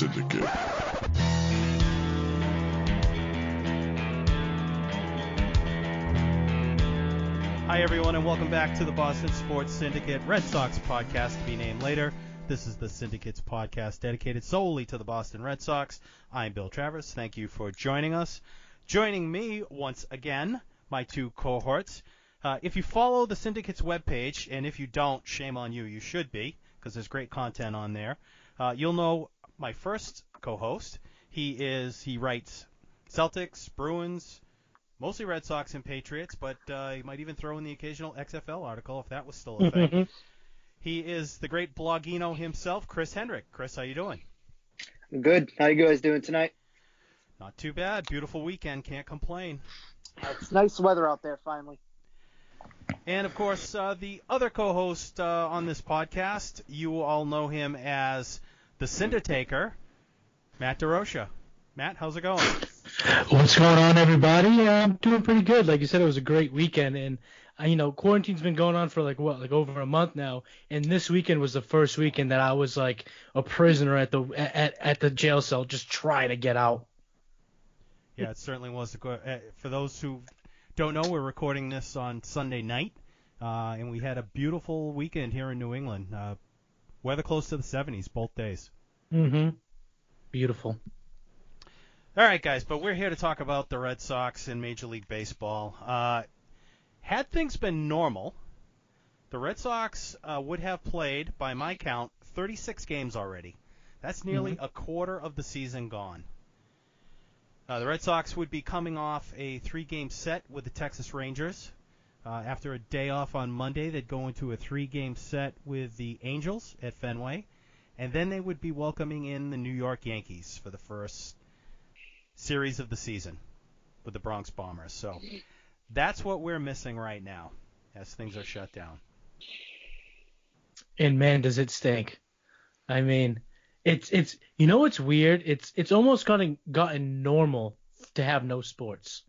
Syndicate. Hi, everyone, and welcome back to the Boston Sports Syndicate Red Sox podcast to be named later. This is the Syndicate's podcast dedicated solely to the Boston Red Sox. I'm Bill Travers. Thank you for joining us. Joining me once again, my two cohorts. Uh, if you follow the Syndicate's webpage, and if you don't, shame on you, you should be, because there's great content on there. Uh, you'll know my first co-host. He is he writes Celtics, Bruins, mostly Red Sox and Patriots, but uh, he might even throw in the occasional XFL article if that was still a thing. he is the great blogino himself, Chris Hendrick. Chris, how you doing? Good. How you guys doing tonight? Not too bad. Beautiful weekend. Can't complain. It's nice weather out there finally. And of course, uh, the other co-host uh, on this podcast, you all know him as the Cinder Taker, Matt DeRocha. Matt, how's it going? What's going on, everybody? I'm doing pretty good. Like you said, it was a great weekend, and uh, you know, quarantine's been going on for like what, like over a month now. And this weekend was the first weekend that I was like a prisoner at the at at the jail cell, just trying to get out. Yeah, it certainly was. Uh, for those who don't know, we're recording this on Sunday night, uh, and we had a beautiful weekend here in New England. Uh, weather close to the 70s both days. Mm-hmm. Beautiful. All right, guys, but we're here to talk about the Red Sox in Major League Baseball. Uh, had things been normal, the Red Sox uh, would have played, by my count, 36 games already. That's nearly Mhm. a quarter of the season gone. Uh, the Red Sox would be coming off a three-game set with the Texas Rangers. Uh, after a day off on Monday, they'd go into a three-game set with the Angels at Fenway, and then they would be welcoming in the New York Yankees for the first series of the season with the Bronx Bombers. So that's what we're missing right now as things are shut down. And man, does it stink. I mean, it's it's you know it's weird? It's it's almost gotten gotten normal to have no sports.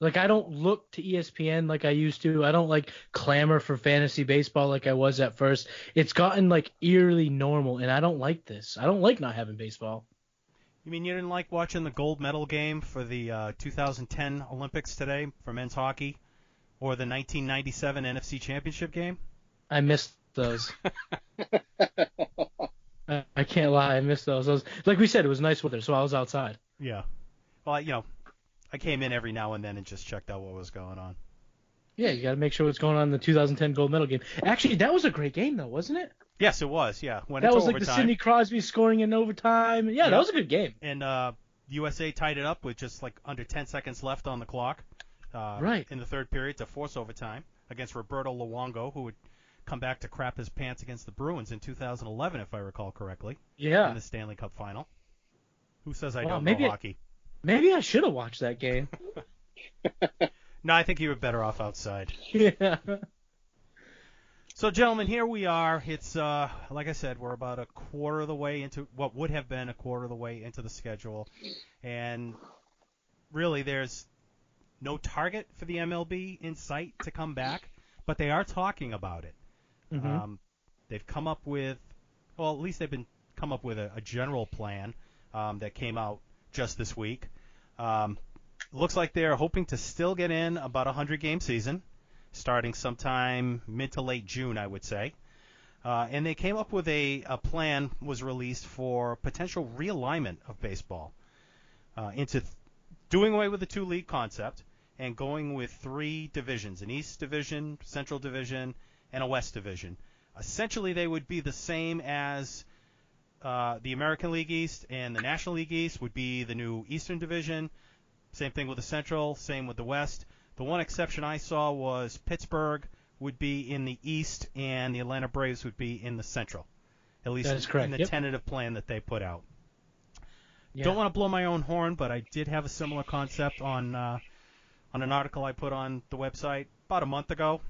Like I don't look to ESPN like I used to. I don't like clamor for fantasy baseball like I was at first. It's gotten like eerily normal, and I don't like this. I don't like not having baseball. You mean you didn't like watching the gold medal game for the uh, 2010 Olympics today for men's hockey, or the 1997 NFC Championship game? I missed those. I, I can't lie, I missed those. I was, like we said, it was nice weather, so I was outside. Yeah. Well, you know, I came in every now and then and just checked out what was going on. Yeah, you got to make sure what's going on in the 2010 gold medal game. Actually, that was a great game though, wasn't it? Yes, it was. Yeah, when that was like overtime. the Sidney Crosby scoring in overtime. Yeah, Yeah. that was a good game. and uh, USA tied it up with just like under 10 seconds left on the clock. Uh, Right. In the third period to force overtime against Roberto Luongo, who would come back to crap his pants against the Bruins in 2011, if I recall correctly, Yeah. in the Stanley Cup final. Who says I Wow, don't know hockey? Maybe I should have watched that game. No, I think you were better off outside. yeah. So, gentlemen, here we are. It's uh, like I said, we're about a quarter of the way into what would have been a quarter of the way into the schedule, and really, there's no target for the MLB in sight to come back, but they are talking about it. Mhm. Um, they've come up with, well, at least they've been come up with a, a general plan um, that came out just this week. Um, looks like they're hoping to still get in about a hundred game season, starting sometime mid to late June, I would say. Uh, and they came up with a, a plan was released for potential realignment of baseball uh, into th- doing away with the two league concept and going with three divisions an East Division, Central Division, and a West Division. Essentially, they would be the same as uh, the American League East and the National League East would be the new Eastern Division. Same thing with the Central, same with the West. The one exception I saw was Pittsburgh would be in the East and the Atlanta Braves would be in the Central. At least That is correct, in the yep. tentative plan that they put out. yeah. Don't want to blow my own horn, but I did have a similar concept on uh, on an article I put on the website about a month ago.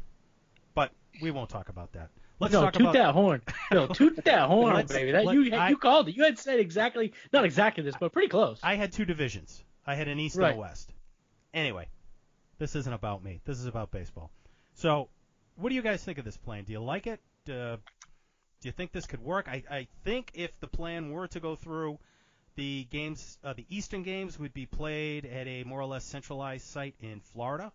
But we won't talk about that. Let's no, talk toot about that horn. Bill, toot that horn, Let's- baby. That let- you I- you called it. You had said exactly, not exactly this, but pretty close. I had two divisions. I had an East Right. and a West. Anyway, this isn't about me. This is about baseball. So, what do you guys think of this plan? Do you like it? Uh, do you think this could work? I, I think if the plan were to go through, The games, uh, the Eastern games would be played at a more or less centralized site in Florida.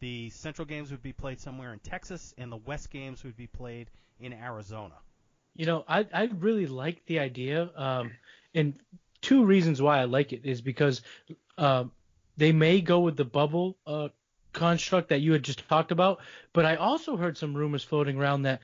The Central games would be played somewhere in Texas, and the West games would be played in Arizona. You know, I I really like the idea, um, and two reasons why I like it is because um, they may go with the bubble uh, construct that you had just talked about, but I also heard some rumors floating around that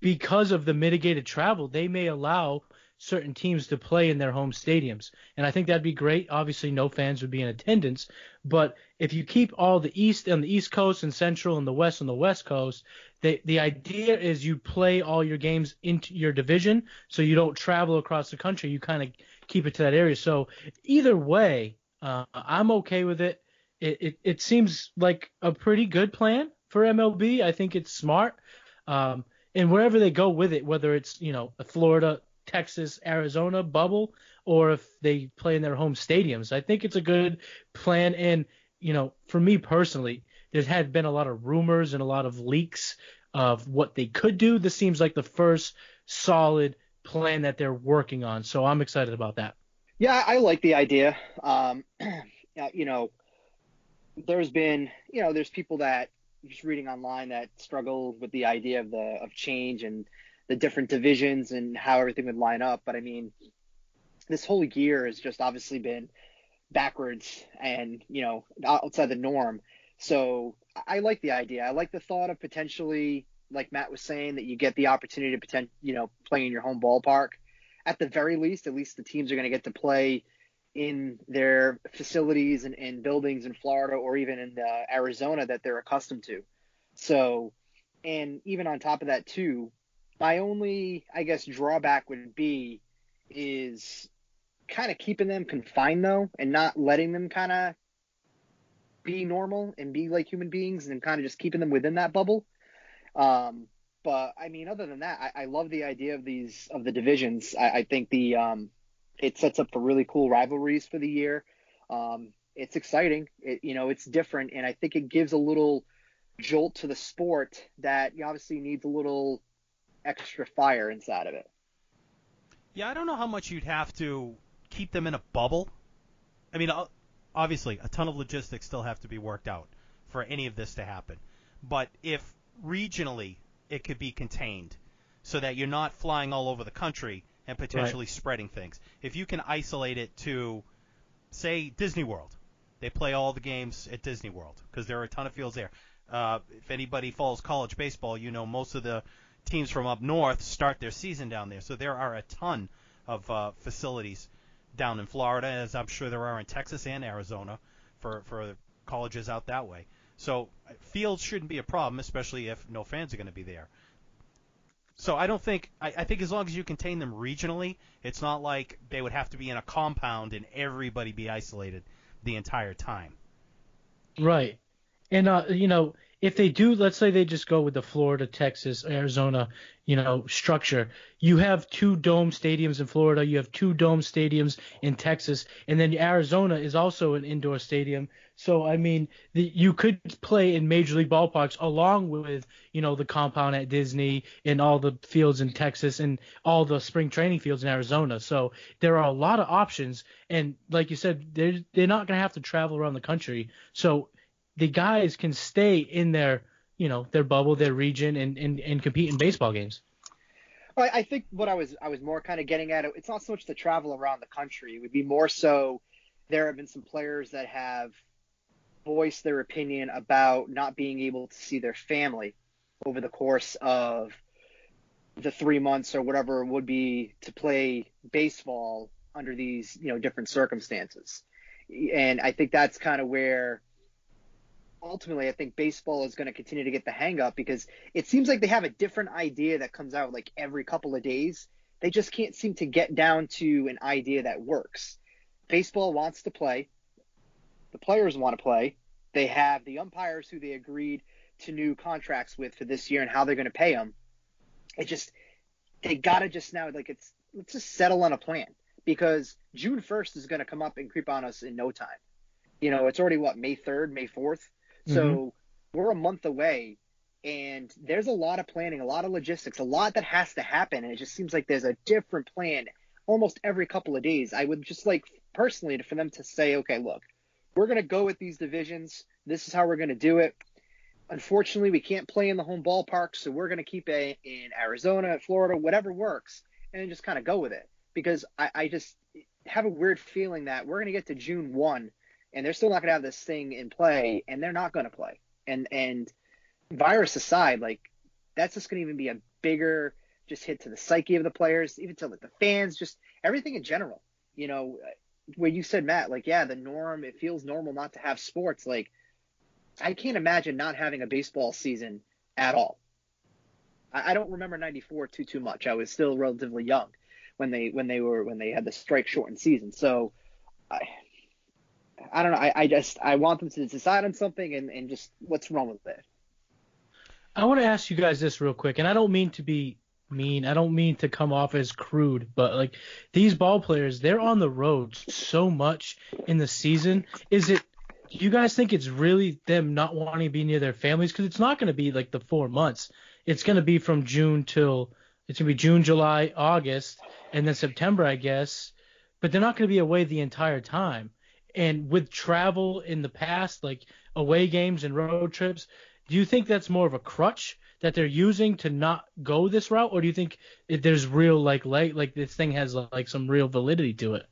because of the mitigated travel, they may allow certain teams to play in their home stadiums. And I think that'd be great. Obviously, no fans would be in attendance, but if you keep all the East on the East Coast and Central and the West on the West Coast, the the idea is you play all your games into your division, so you don't travel across the country. You kind of keep it to that area. So either way, uh, I'm okay with it. It, it. it seems like a pretty good plan for MLB. I think it's smart. Um, and wherever they go with it, whether it's you know Florida, Texas, Arizona bubble, or if they play in their home stadiums. I think it's a good plan. And, you know, for me personally, there had been a lot of rumors and a lot of leaks of what they could do. This seems like the first solid plan that they're working on. So I'm excited about that. Yeah, I like the idea. Um, you know, there's been, you know, there's people that just reading online that struggle with the idea of the of change and the different divisions and how everything would line up. But I mean, this whole year has just obviously been backwards and you know outside the norm. So I like the idea. I like the thought of potentially, like Matt was saying, that you get the opportunity to pretend, you know, play in your home ballpark. At the very least, at least the teams are going to get to play in their facilities and, and buildings in Florida or even in uh, Arizona that they're accustomed to. So, and even on top of that too, my only, I guess, drawback would be is kind of keeping them confined though, and not letting them kind of be normal and be like human beings, and kind of just keeping them within that bubble. Um, but I mean, other than that, I, I love the idea of these of the divisions. I, I think the um, it sets up for really cool rivalries for the year. Um, it's exciting. It, you know, it's different, and I think it gives a little jolt to the sport that you obviously needs a little extra fire inside of it. Yeah, I don't know how much you'd have to keep them in a bubble. I mean, obviously, a ton of logistics still have to be worked out for any of this to happen. But if regionally it could be contained so that you're not flying all over the country and potentially right. spreading things. If you can isolate it to, say, Disney World, they play all the games at Disney World because there are a ton of fields there. Uh, if anybody follows college baseball, you know most of the teams from up north start their season down there. So there are a ton of uh, facilities down in Florida, as I'm sure there are in Texas and Arizona for for colleges out that way. So fields shouldn't be a problem, especially if no fans are going to be there. So I don't think I, I think as long as you contain them regionally, it's not like they would have to be in a compound and everybody be isolated the entire time. Right. And uh, you know, if they do, let's say they just go with the Florida, Texas, Arizona, you know, structure. You have two dome stadiums in Florida. You have two dome stadiums in Texas, and then Arizona is also an indoor stadium. So I mean, the, you could play in major league ballparks along with you know the compound at Disney and all the fields in Texas and all the spring training fields in Arizona. So there are a lot of options, and like you said, they're they're not gonna have to travel around the country. So the guys can stay in their you know their bubble, their region, and and, and compete in baseball games. Well, I think what I was I was more kind of getting at it. It's not so much the travel around the country. It would be more so there have been some players that have voiced their opinion about not being able to see their family over the course of the three months or whatever it would be to play baseball under these you know different circumstances and i think that's kind of where ultimately I think baseball is going to continue to get the hang up because it seems like they have a different idea that comes out like every couple of days. They just can't seem to get down to an idea that works. Baseball wants to play. The players want to play. They have the umpires who they agreed to new contracts with for this year and how they're going to pay them. It just they got to just now like it's let's just settle on a plan because June 1st is going to come up and creep on us in no time. You know, it's already what May 3rd, May 4th so mm-hmm. we're a month away, and there's a lot of planning, a lot of logistics, a lot that has to happen, and it just seems like there's a different plan almost every couple of days. I would just like personally for them to say, okay, look, we're going to go with these divisions. This is how we're going to do it. Unfortunately, we can't play in the home ballpark, so we're going to keep it in Arizona, Florida, whatever works, and just kind of go with it. Because I, I just have a weird feeling that we're going to get to June 1 and they're still not going to have this thing in play and they're not going to play. And and virus aside, like that's just going to even be a bigger just hit to the psyche of the players, even to like the fans, just everything in general. You know, where you said Matt, like yeah, the norm. It feels normal not to have sports. Like I can't imagine not having a baseball season at all. I, I don't remember '94 too too much. I was still relatively young when they when they were when they had the strike shortened season. So I I don't know. I, I just I want them to decide on something and, and just what's wrong with it. I want to ask you guys this real quick, and I don't mean to be mean. I don't mean to come off as crude, but like these ball players, they're on the road so much in the season. Is it? Do you guys think it's really them not wanting to be near their families? Because it's not going to be like the four months. It's going to be from June till it's going to be June, July, August, and then September, I guess. But they're not going to be away the entire time. And with travel in the past, like away games and road trips, do you think that's more of a crutch that they're using to not go this route, or do you think there's real like like like this thing has like some real validity to it?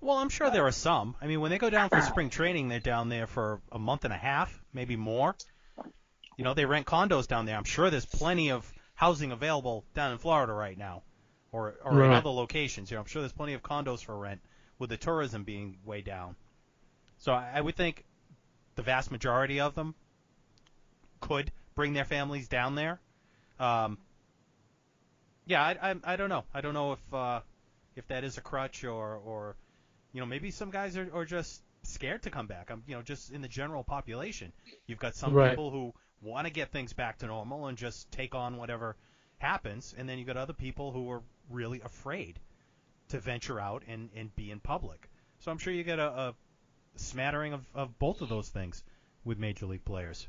Well, I'm sure there are some. I mean, when they go down for spring training, they're down there for a month and a half, maybe more. You know, they rent condos down there. I'm sure there's plenty of housing available down in Florida right now, or or right. in other locations. You know, I'm sure there's plenty of condos for rent with the tourism being way down. So I, I would think the vast majority of them could bring their families down there. Um, yeah, I, I, I don't know. I don't know if uh, if that is a crutch or or you know maybe some guys are, are just scared to come back. I'm you know just in the general population, you've got some right. people who want to get things back to normal and just take on whatever happens, and then you've got other people who are really afraid to venture out and, and be in public. So I'm sure you get a, a smattering of, of both of those things with major league players.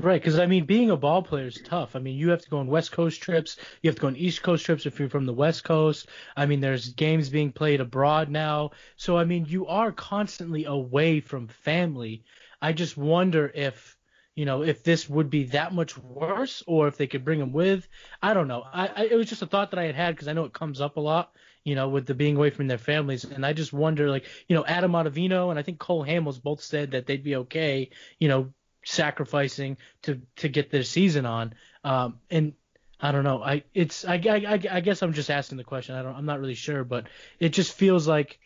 Right, because I mean, being a ball player is tough. I mean, you have to go on West Coast trips, you have to go on East Coast trips if you're from the West Coast. I mean, there's games being played abroad now, so I mean, you are constantly away from family. I just wonder if you know if this would be that much worse, or if they could bring them with. I don't know. I, I it was just a thought that I had had because I know it comes up a lot you know, with the being away from their families. And I just wonder, like, you know, Adam Ottavino and I think Cole Hamels both said that they'd be okay, you know, sacrificing to to get their season on. Um, and I don't know. I it's I, I, I guess I'm just asking the question. I don't I'm not really sure, but it just feels like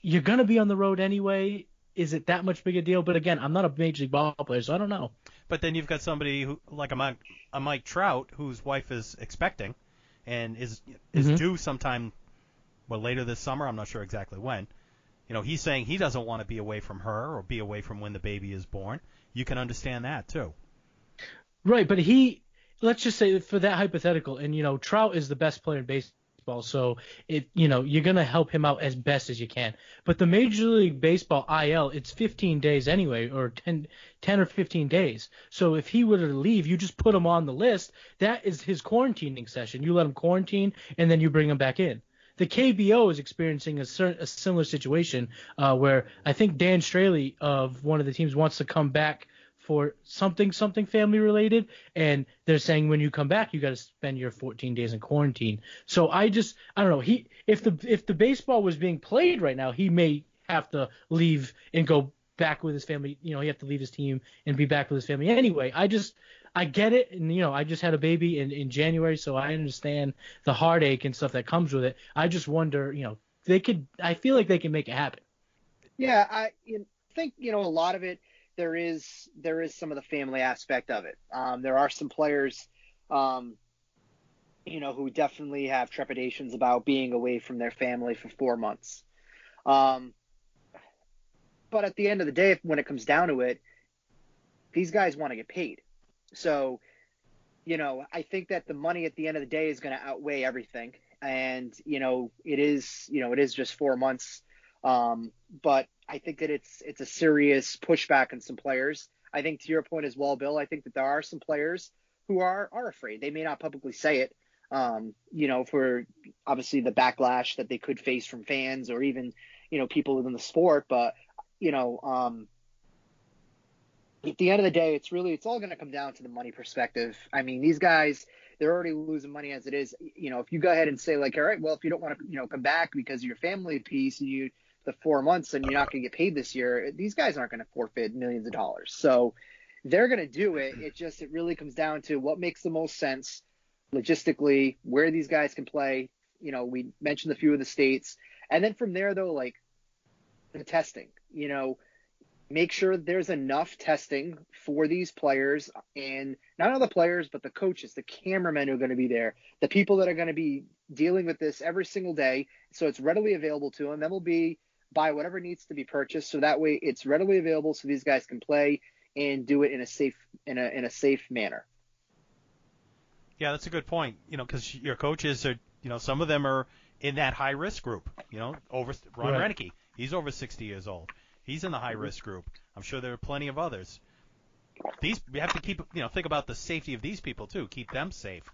you're gonna be on the road anyway. Is it that much big a deal? But again, I'm not a major league ball player, so I don't know. But then you've got somebody who like a Mike, a Mike Trout whose wife is expecting and is is mm-hmm. due sometime well later this summer. I'm not sure exactly when. You know, he's saying he doesn't want to be away from her or be away from when the baby is born you can understand that too. Right, but he let's just say for that hypothetical, and you know, Trout is the best player in baseball, so it you know you're gonna help him out as best as you can. But the Major League Baseball IL, it's 15 days anyway, or 10, 10 or 15 days. So if he were to leave, you just put him on the list. That is his quarantining session. You let him quarantine, and then you bring him back in. The KBO is experiencing a, a similar situation uh, where I think Dan Straily of one of the teams wants to come back for something something family related and they're saying when you come back you got to spend your 14 days in quarantine. So i just i don't know he if the if the baseball was being played right now he may have to leave and go back with his family you know he have to leave his team and be back with his family. Anyway i just I get it, and you know, I just had a baby in in January, so I understand the heartache and stuff that comes with it. I just wonder, you know, they could. I feel like they can make it happen. Yeah, I think you know a lot of it. There is there is some of the family aspect of it. Um, there are some players, um, you know, who definitely have trepidations about being away from their family for four months. Um, but at the end of the day, when it comes down to it, these guys want to get paid. So, you know, I think that the money at the end of the day is going to outweigh everything. And, you know, it is, you know, it is just four months. Um, but I think that it's it's a serious pushback on some players. I think to your point as well, Bill, I think that there are some players who are are afraid. They may not publicly say it, um, you know, for obviously the backlash that they could face from fans or even, you know, people within the sport. But, you know, um, at the end of the day, it's really, it's all going to come down to the money perspective. I mean, these guys, they're already losing money as it is. You know, if you go ahead and say like, all right, well, if you don't want to, you know, come back because of your family piece and you, the four months and you're not going to get paid this year, these guys aren't going to forfeit millions of dollars. So they're going to do it. It just, it really comes down to what makes the most sense logistically, where these guys can play. You know, we mentioned a few of the states. And then from there, though, like the testing, you know, make sure there's enough testing for these players and not only the players, but the coaches, the cameramen who are going to be there, the people that are going to be dealing with this every single day. So it's readily available to them. Then we'll be buy whatever needs to be purchased. So that way it's readily available so these guys can play and do it in a safe, in a, in a safe manner. Yeah, that's a good point. You know, because your coaches are, you know, some of them are in that high risk group. You know, over Ron right. Roenicke, he's over 60 years old. He's in the high mm-hmm. risk group. I'm sure there are plenty of others. These we have to keep, you know, think about the safety of these people too. Keep them safe.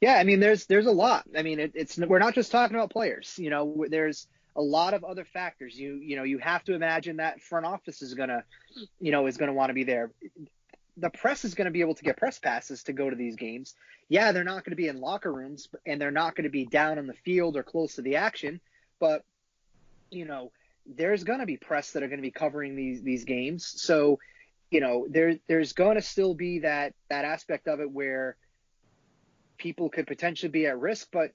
Yeah, I mean, there's there's a lot. I mean, it, it's we're not just talking about players. You know, there's a lot of other factors. You you know, you have to imagine that front office is gonna, you know, is gonna want to be there the press is going to be able to get press passes to go to these games. Yeah, they're not going to be in locker rooms and they're not going to be down on the field or close to the action, but you know, there's going to be press that are going to be covering these these games. So, you know, there there's going to still be that that aspect of it where people could potentially be at risk, but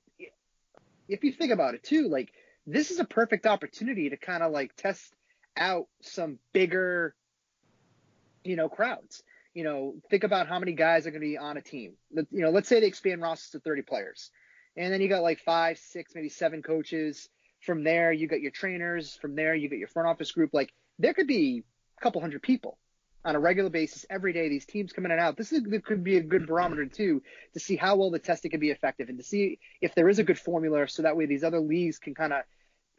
if you think about it too, like this is a perfect opportunity to kind of like test out some bigger you know crowds you know, think about how many guys are going to be on a team. You know, let's say they expand rosters to 30 players. And then you got like five, six, maybe seven coaches. From there, you got your trainers. From there, you got your front office group. Like there could be a couple hundred people on a regular basis every day. These teams come in and out. This is, could be a good barometer too to see how well the testing can be effective and to see if there is a good formula so that way these other leagues can kind of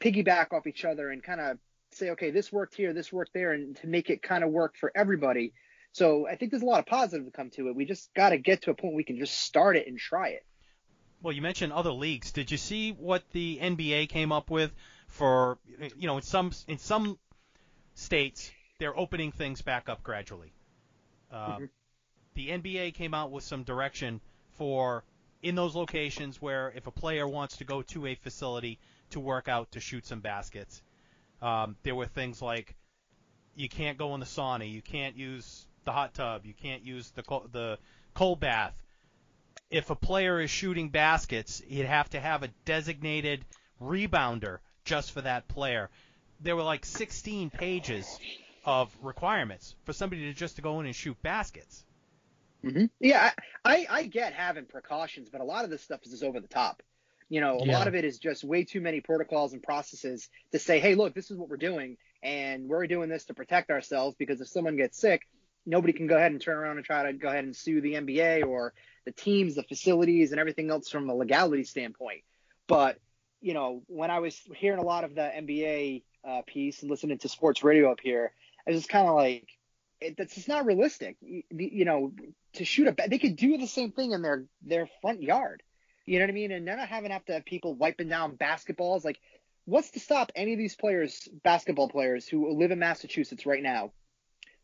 piggyback off each other and kind of say, okay, this worked here, this worked there, and to make it kind of work for everybody so I think there's a lot of positive to come to it. We just got to get to a point we can just start it and try it. Well, you mentioned other leagues. Did you see what the NBA came up with for you know in some in some states they're opening things back up gradually. Uh, mm-hmm. The NBA came out with some direction for in those locations where if a player wants to go to a facility to work out to shoot some baskets, um, there were things like you can't go in the sauna, you can't use the hot tub. You can't use the the cold bath. If a player is shooting baskets, you'd have to have a designated rebounder just for that player. There were like 16 pages of requirements for somebody to just to go in and shoot baskets. Mm-hmm. Yeah, I, I get having precautions, but a lot of this stuff is just over the top. You know, a yeah. lot of it is just way too many protocols and processes to say, hey, look, this is what we're doing, and we're doing this to protect ourselves because if someone gets sick, nobody can go ahead and turn around and try to go ahead and sue the NBA or the teams, the facilities, and everything else from a legality standpoint. But you know, when I was hearing a lot of the NBA uh, piece and listening to sports radio up here, I was just kind of like, it, that's just not realistic. You, you, know, to shoot a, they could do the same thing in their their front yard. You know what I mean? And they're not having to have to have people wiping down basketballs. Like, what's to stop any of these players, basketball players who live in Massachusetts right now,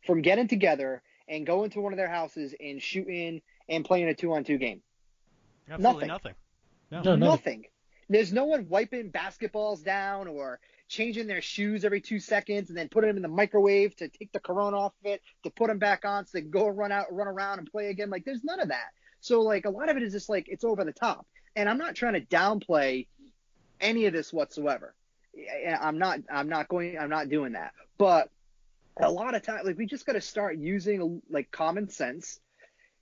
from getting together and going to one of their houses and shooting and playing a two on two game? Absolutely nothing. nothing. No. no nothing. There's no one wiping basketballs down or changing their shoes every two seconds and then putting them in the microwave to take the corona off of it to put them back on so they can go run out, run around and play again. Like there's none of that. So like a lot of it is just like it's over the top. And I'm not trying to downplay any of this whatsoever. I'm not. I'm not going. I'm not doing that. But a lot of time, like we just got to start using like common sense.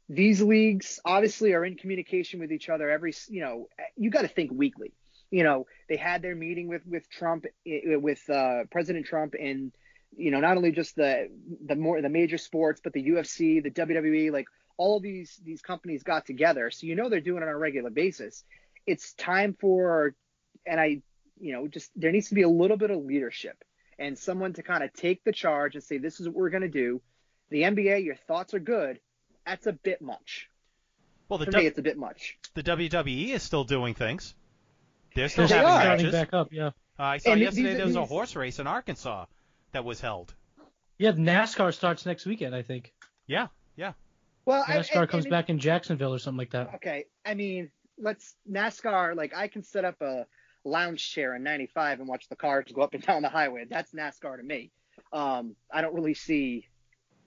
These leagues obviously are in communication with each other every, you know, you got to think weekly. You know, they had their meeting with with Trump, with uh, President Trump, and you know, not only just the the more the major sports, but the UFC, the WWE, like all these these companies got together. So you know they're doing it on a regular basis. It's time for, and I, you know, just there needs to be a little bit of leadership and someone to kind of take the charge and say, this is what we're going to do. The NBA, your thoughts are good. That's a bit much. Well, the For W- me, it's a bit much. the WWE is still doing things. They're still They're They having are. starting matches. back up, yeah. Uh, I saw And yesterday these- there was a horse race in Arkansas that was held. Yeah, NASCAR starts next weekend, I think. Yeah, yeah. Well, NASCAR and- comes and it- back in Jacksonville or something like that. Okay, I mean, let's NASCAR. Like, I can set up a lounge chair in '95 and watch the cars go up and down the highway. That's NASCAR to me. Um, I don't really see.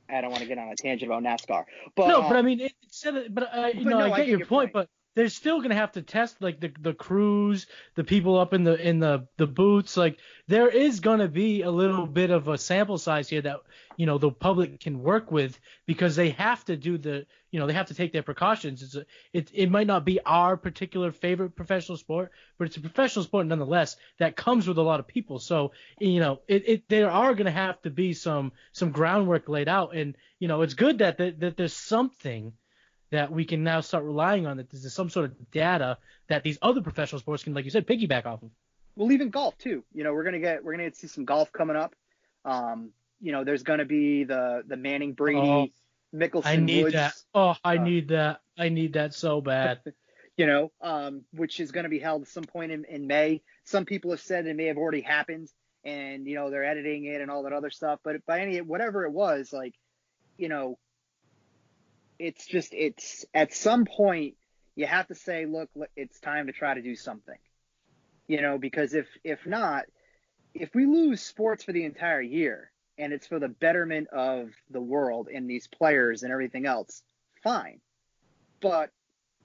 I don't want to get on a tangent about NASCAR, but no, uh, but I mean, it, it said, but uh, you But know, no, I I get get your your point, point. but they're still gonna have to test like the the crews, the people up in the in the the boots. Like there is gonna be a little bit of a sample size here that you know the public can work with because they have to do the you know they have to take their precautions. It's a, it it might not be our particular favorite professional sport, but it's a professional sport nonetheless that comes with a lot of people. So you know it, it there are gonna have to be some some groundwork laid out, and you know it's good that that, that there's something that we can now start relying on that there's some sort of data that these other professional sports can, like you said, piggyback off of. well, even golf too. You know, we're gonna get we're gonna get to see some golf coming up. Um, you know, there's gonna be the the Manning Brady Oh, Mickelson I need Woods. that. Oh, I uh, need that. I need that so bad. you know, um, which is going to be held at some point in, in May. Some people have said it may have already happened, and you know they're editing it and all that other stuff. But by any whatever it was, like, you know, it's just it's at some point you have to say, look, it's time to try to do something, you know, because if if not, if we lose sports for the entire year and it's for the betterment of the world and these players and everything else, fine. But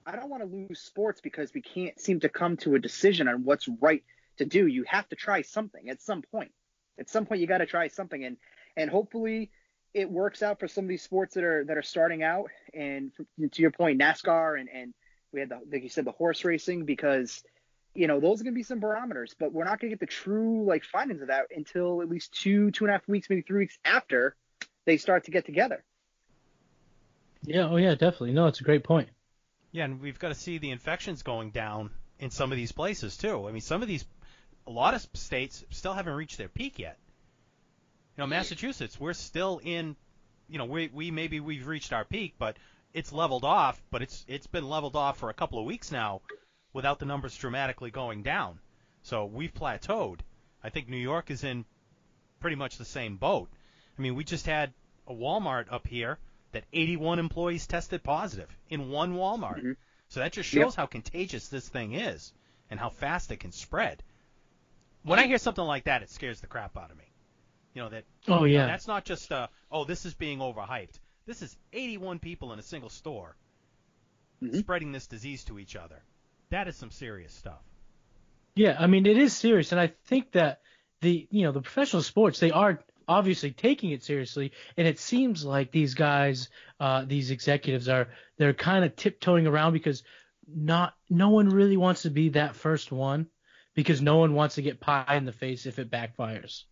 I don't want to lose sports because we can't seem to come to a decision on what's right to do. You have to try something at some point. At some point, you got to try something, and and hopefully it works out for some of these sports that are that are starting out. And to your point, NASCAR and and we had the like you said the horse racing because you know those are gonna be some barometers, but we're not gonna get the true like findings of that until at least two two and a half weeks, maybe three weeks after they start to get together. yeah. Oh, yeah. Definitely. No, it's a great point. Yeah, and we've got to see the infections going down in some of these places too. I mean, some of these, a lot of states still haven't reached their peak yet. You know, Massachusetts, we're still in, you know, we we maybe we've reached our peak, but it's leveled off. But it's it's been leveled off for a couple of weeks now, without the numbers dramatically going down. So we've plateaued. I think New York is in pretty much the same boat. I mean, we just had a Walmart up here that 81 employees tested positive in one Walmart. Mhm. So that just Yep. shows how contagious this thing is and how fast it can spread. When I hear something like that, it scares the crap out of me. You know that Oh, you know, yeah. that's not just uh, oh this is being overhyped. This is 81 people in a single store Mhm. spreading this disease to each other. That is some serious stuff. Yeah, I mean it is serious, and I think that the you know the professional sports they are obviously taking it seriously, and it seems like these guys, uh, these executives are they're kind of tiptoeing around because not no one really wants to be that first one because no one wants to get pie in the face if it backfires.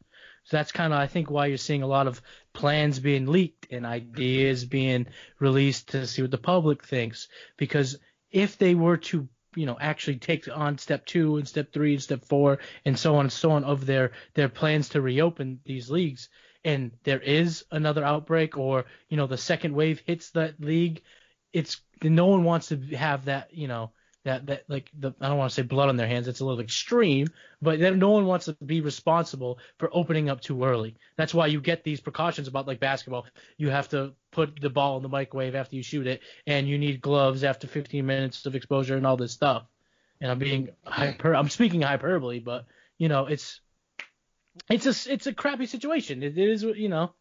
So that's kind of I think why you're seeing a lot of plans being leaked and ideas being released to see what the public thinks. Because if they were to you know actually take on step two and step three and step four and so on and so on of their their plans to reopen these leagues and there is another outbreak or you know the second wave hits that league it's no one wants to have that you know that that like the I don't want to say blood on their hands it's a little extreme but then no one wants to be responsible for opening up too early. That's why you get these precautions about like basketball. You have to put the ball in the microwave after you shoot it and you need gloves after 15 minutes of exposure and all this stuff. And I'm being hyper I'm speaking hyperbole but you know it's it's a it's a crappy situation. It is you know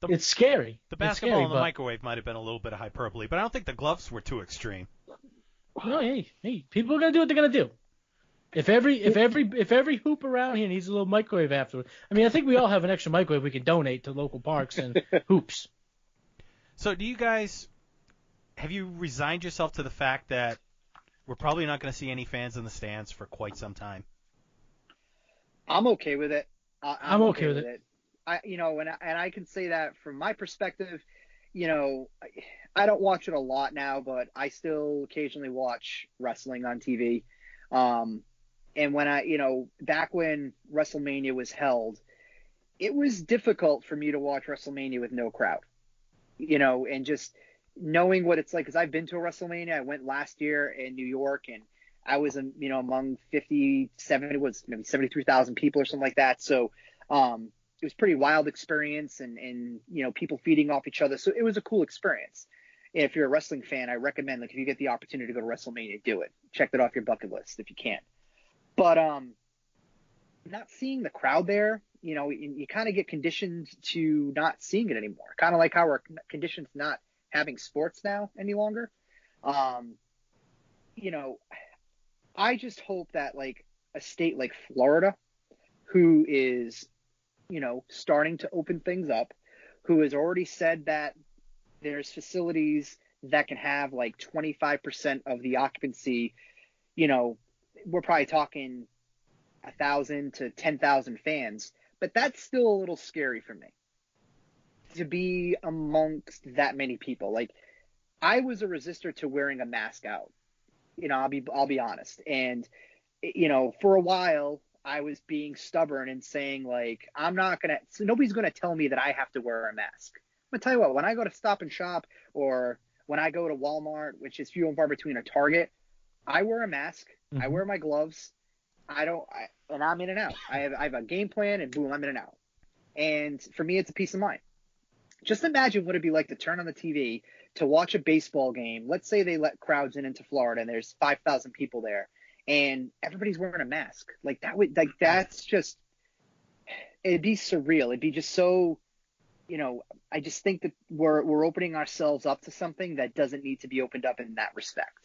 The- it's scary. The basketball scary, in the but- microwave might have been a little bit of hyperbole, but I don't think the gloves were too extreme. No, hey, hey, people are gonna do what they're gonna do. If every if every if every hoop around here needs a little microwave afterward, I mean, I think we all have an extra microwave we can donate to local parks and hoops. So do you guys have you resigned yourself to the fact that we're probably not going to see any fans in the stands for quite some time? I'm okay with it. I, I'm okay with it. I, you know, and I, and I can say that from my perspective. You know, I, don't watch it a lot now, but I still occasionally watch wrestling on TV. Um, and when I, you know, back when WrestleMania was held, it was difficult for me to watch WrestleMania with no crowd. You know, and just knowing what it's like, because I've been to a WrestleMania. I went last year in New York, and I was, um, you know, among 50, 70, was maybe 73,000 people or something like that. So um, it was pretty wild experience, and and you know, people feeding off each other. So it was a cool experience. If you're a wrestling fan, I recommend like if you get the opportunity to go to WrestleMania, do it. Check that off your bucket list if you can. But um, not seeing the crowd there, you know, you, you kind of get conditioned to not seeing it anymore. Kind of like how we're conditioned to not having sports now any longer. Um, you know, I just hope that like a state like Florida, who is, you know, starting to open things up, who has already said that there's facilities that can have like 25% of the occupancy, you know, we're probably talking a thousand to 10,000 fans, but that's still a little scary for me to be amongst that many people. Like I was a resistor to wearing a mask out. You know, I'll be I'll be honest. And you know, for a while I was being stubborn and saying like I'm not gonna. So nobody's gonna tell me that I have to wear a mask. I'm gonna tell you what. When I go to Stop and Shop or when I go to Walmart, which is few and far between, a Target, I wear a mask. Mm-hmm. I wear my gloves. I don't, I, and I'm in and out. I have, I have a game plan, and boom, I'm in and out. And for me, it's a peace of mind. Just imagine what it'd be like to turn on the TV to watch a baseball game. Let's say they let crowds in into Florida, and there's 5,000 people there, and everybody's wearing a mask. Like that would, like that's just, it'd be surreal. It'd be just so, you know. I just think that we're we're opening ourselves up to something that doesn't need to be opened up in that respect.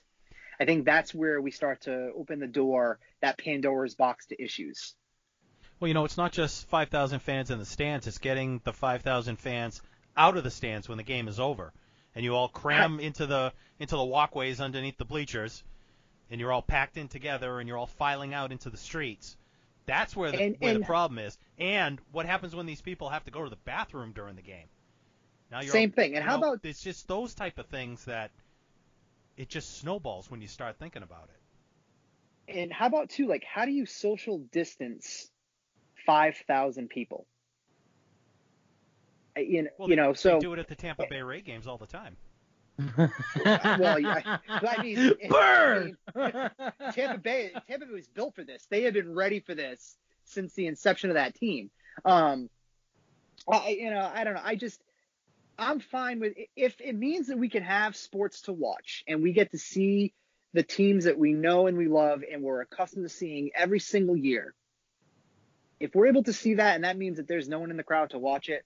I think that's where we start to open the door, that Pandora's box to issues. Well, you know, it's not just 5,000 fans in the stands, it's getting the 5,000 fans out of the stands when the game is over. And you all cram into the into the walkways underneath the bleachers and you're all packed in together and you're all filing out into the streets. That's where the and, where and, the problem is. And what happens when these people have to go to the bathroom during the game? Now you're same all, thing. And how know, about it's just those type of things that it just snowballs when you start thinking about it. And how about too, like, how do you social distance five thousand people? You know, well, you know, so do it at the Tampa Bay Ray games all the time. well, yeah, I mean, burn. I mean, Tampa Bay, Tampa Bay was built for this. They have been ready for this since the inception of that team. Um, I, you know, I don't know. I just, I'm fine with if it means that we can have sports to watch and we get to see the teams that we know and we love and we're accustomed to seeing every single year. If we're able to see that and that means that there's no one in the crowd to watch it,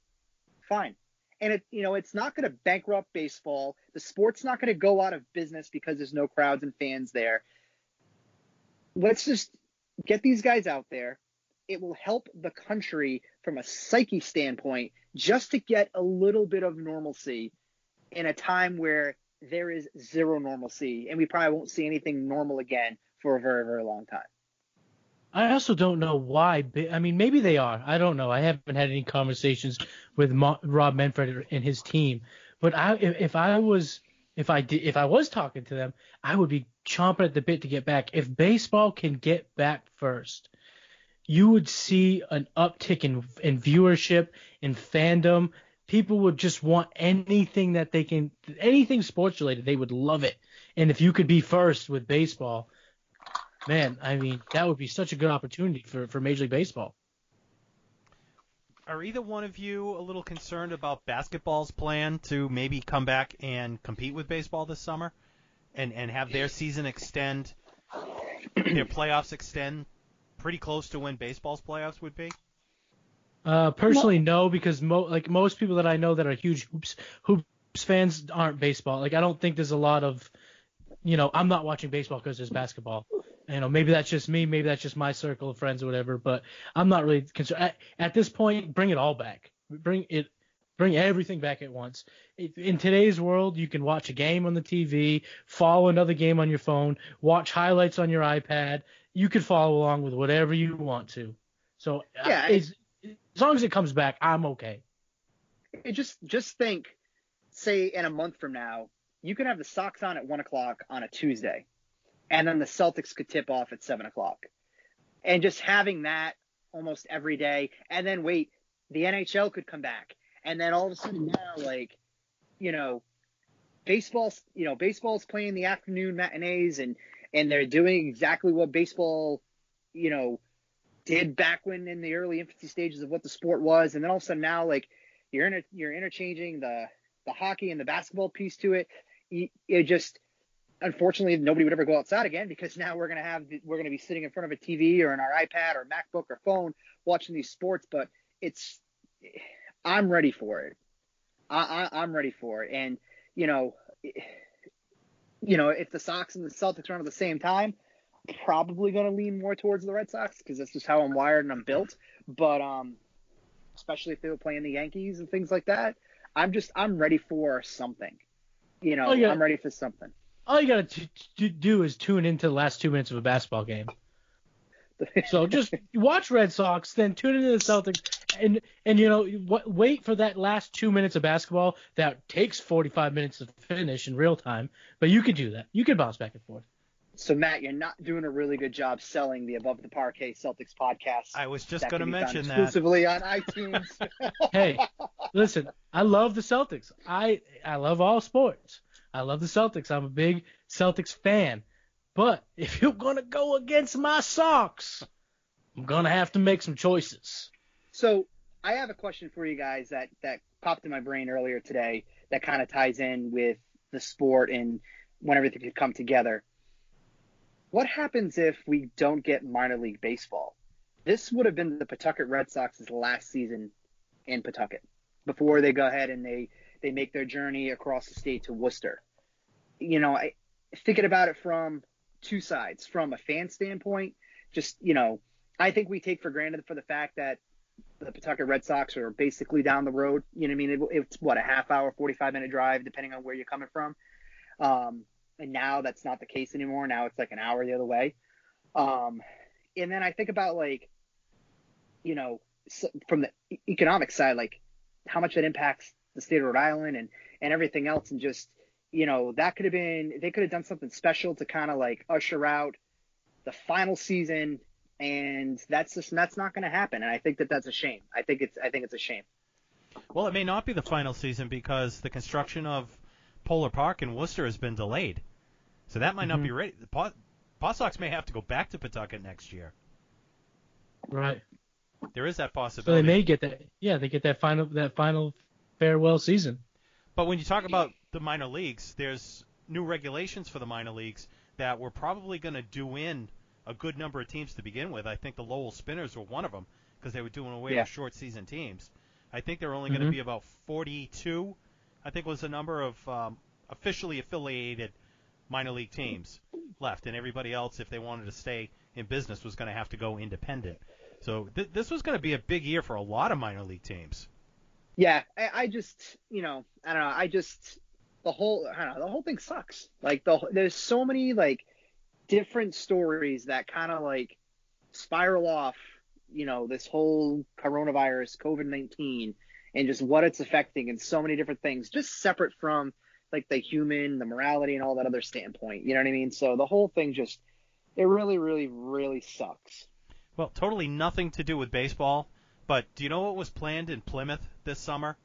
fine. And it you know, it's not going to bankrupt baseball. The sport's not going to go out of business because there's no crowds and fans there. Let's just get these guys out there. It will help the country from a psyche standpoint just to get a little bit of normalcy in a time where there is zero normalcy and we probably won't see anything normal again for a very very long time. I also don't know why. I mean, maybe they are. I don't know. I haven't had any conversations with Rob Manfred and his team. But I, if, if I was, if I did, if I was talking to them, I would be chomping at the bit to get back. If baseball can get back first, you would see an uptick in in viewership, in fandom. People would just want anything that they can, anything sports related. They would love it. And if you could be first with baseball, man, I mean, that would be such a good opportunity for for Major League Baseball. Are either one of you a little concerned about basketball's plan to maybe come back and compete with baseball this summer, and and have their season extend, their playoffs extend pretty close to when baseball's playoffs would be? Uh, personally, no, because mo- like most people that I know that are huge hoops hoops fans aren't baseball. Like I don't think there's a lot of, you know, I'm not watching baseball because there's basketball. You know, maybe that's just me, maybe that's just my circle of friends or whatever. But I'm not really concerned. At, at this point, bring it all back. Bring it, bring everything back at once. In today's world, you can watch a game on the TV, follow another game on your phone, watch highlights on your iPad you could follow along with whatever you want to. So uh, yeah, as long as it comes back, I'm okay. Just just think, say in a month from now, you can have the Sox on at one o'clock on a Tuesday, and then the Celtics could tip off at seven o'clock, and just having that almost every day, and then wait, the NHL could come back, and then all of a sudden now, like, you know, baseball's you know baseball's playing the afternoon matinees and and they're doing exactly what baseball you know did back when in the early infancy stages of what the sport was. And then all of a sudden now like you're in you're interchanging the the hockey and the basketball piece to it. It just unfortunately nobody would ever go outside again because now we're going to have we're going to be sitting in front of a TV or in our iPad or MacBook or phone watching these sports but it's I'm ready for it I, I I'm ready for it and you know, you know, if the Sox and the Celtics run at the same time, probably going to lean more towards the Red Sox because that's just how I'm wired and I'm built. But um, especially if they were playing the Yankees and things like that, I'm just I'm ready for something. You know, oh, I'm ready for something. All you got to do is tune into the last two minutes of a basketball game so just watch Red Sox, then tune into the Celtics, and and you know w- wait for that last two minutes of basketball that takes 45 minutes to finish in real time. But you could do that. You could bounce back and forth. So Matt, you're not doing a really good job selling the Above the Parquet Celtics podcast. I was just going to mention that exclusively on iTunes. hey, listen, I love the Celtics. I I love all sports. I love the Celtics. I'm a big Celtics fan. But if you're gonna go against my Sox, I'm gonna have to make some choices. So I have a question for you guys that that popped in my brain earlier today that kind of ties in with the sport and when everything could come together. What happens if we don't get minor league baseball? This would have been the Pawtucket Red Sox's last season in Pawtucket before they go ahead and they they make their journey across the state to Worcester. You know, I thinking about it from two sides from a fan standpoint. Just you know, I think we take for granted for the fact that the Pawtucket Red Sox are basically down the road. You know, what I mean, it, it's what a half hour, 45 minute drive, depending on where you're coming from. Um, and now that's not the case anymore. Now it's like an hour the other way. Um, and then I think about like, you know, from the economic side, like how much that impacts the state of Rhode Island and and everything else, and just you know, that could have been they could have done something special to kind of like usher out the final season and that's just that's not going to happen and I think that that's a shame. I think it's I think it's a shame. Well, it may not be the final season because the construction of Polar Park in Worcester has been delayed. So that might mm-hmm. not be ready. The Paw, Paw Sox may have to go back to Pawtucket next year. Right. There is that possibility. So they may get that. Yeah, they get that final that final farewell season. But when you talk about the minor leagues, there's new regulations for the minor leagues that we're probably going to do in a good number of teams to begin with. I think the Lowell Spinners were one of them because they were doing away yeah. with short season teams. I think they're only mm-hmm. going to be about 42. I think was the number of um, officially affiliated minor league teams left, and everybody else, if they wanted to stay in business, was going to have to go independent. So th- this was going to be a big year for a lot of minor league teams. Yeah, I, I just, you know, I don't know. I just the whole I don't know, the whole thing sucks. Like the there's so many like different stories that kind of like spiral off, you know, this whole coronavirus, COVID-19 and just what it's affecting and so many different things just separate from like the human, the morality and all that other standpoint. You know what I mean? So the whole thing just it really really really sucks. Well, totally nothing to do with baseball, but do you know what was planned in Plymouth this summer?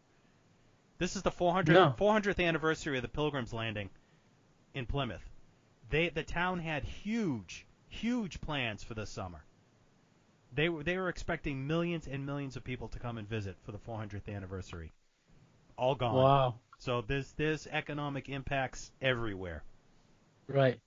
This is the 400, no. 400th anniversary of the Pilgrims Landing in Plymouth. They the town had huge, huge plans for this summer. They were they were expecting millions and millions of people to come and visit for the 400th anniversary. All gone. Wow. So there's there's economic impacts everywhere. Right.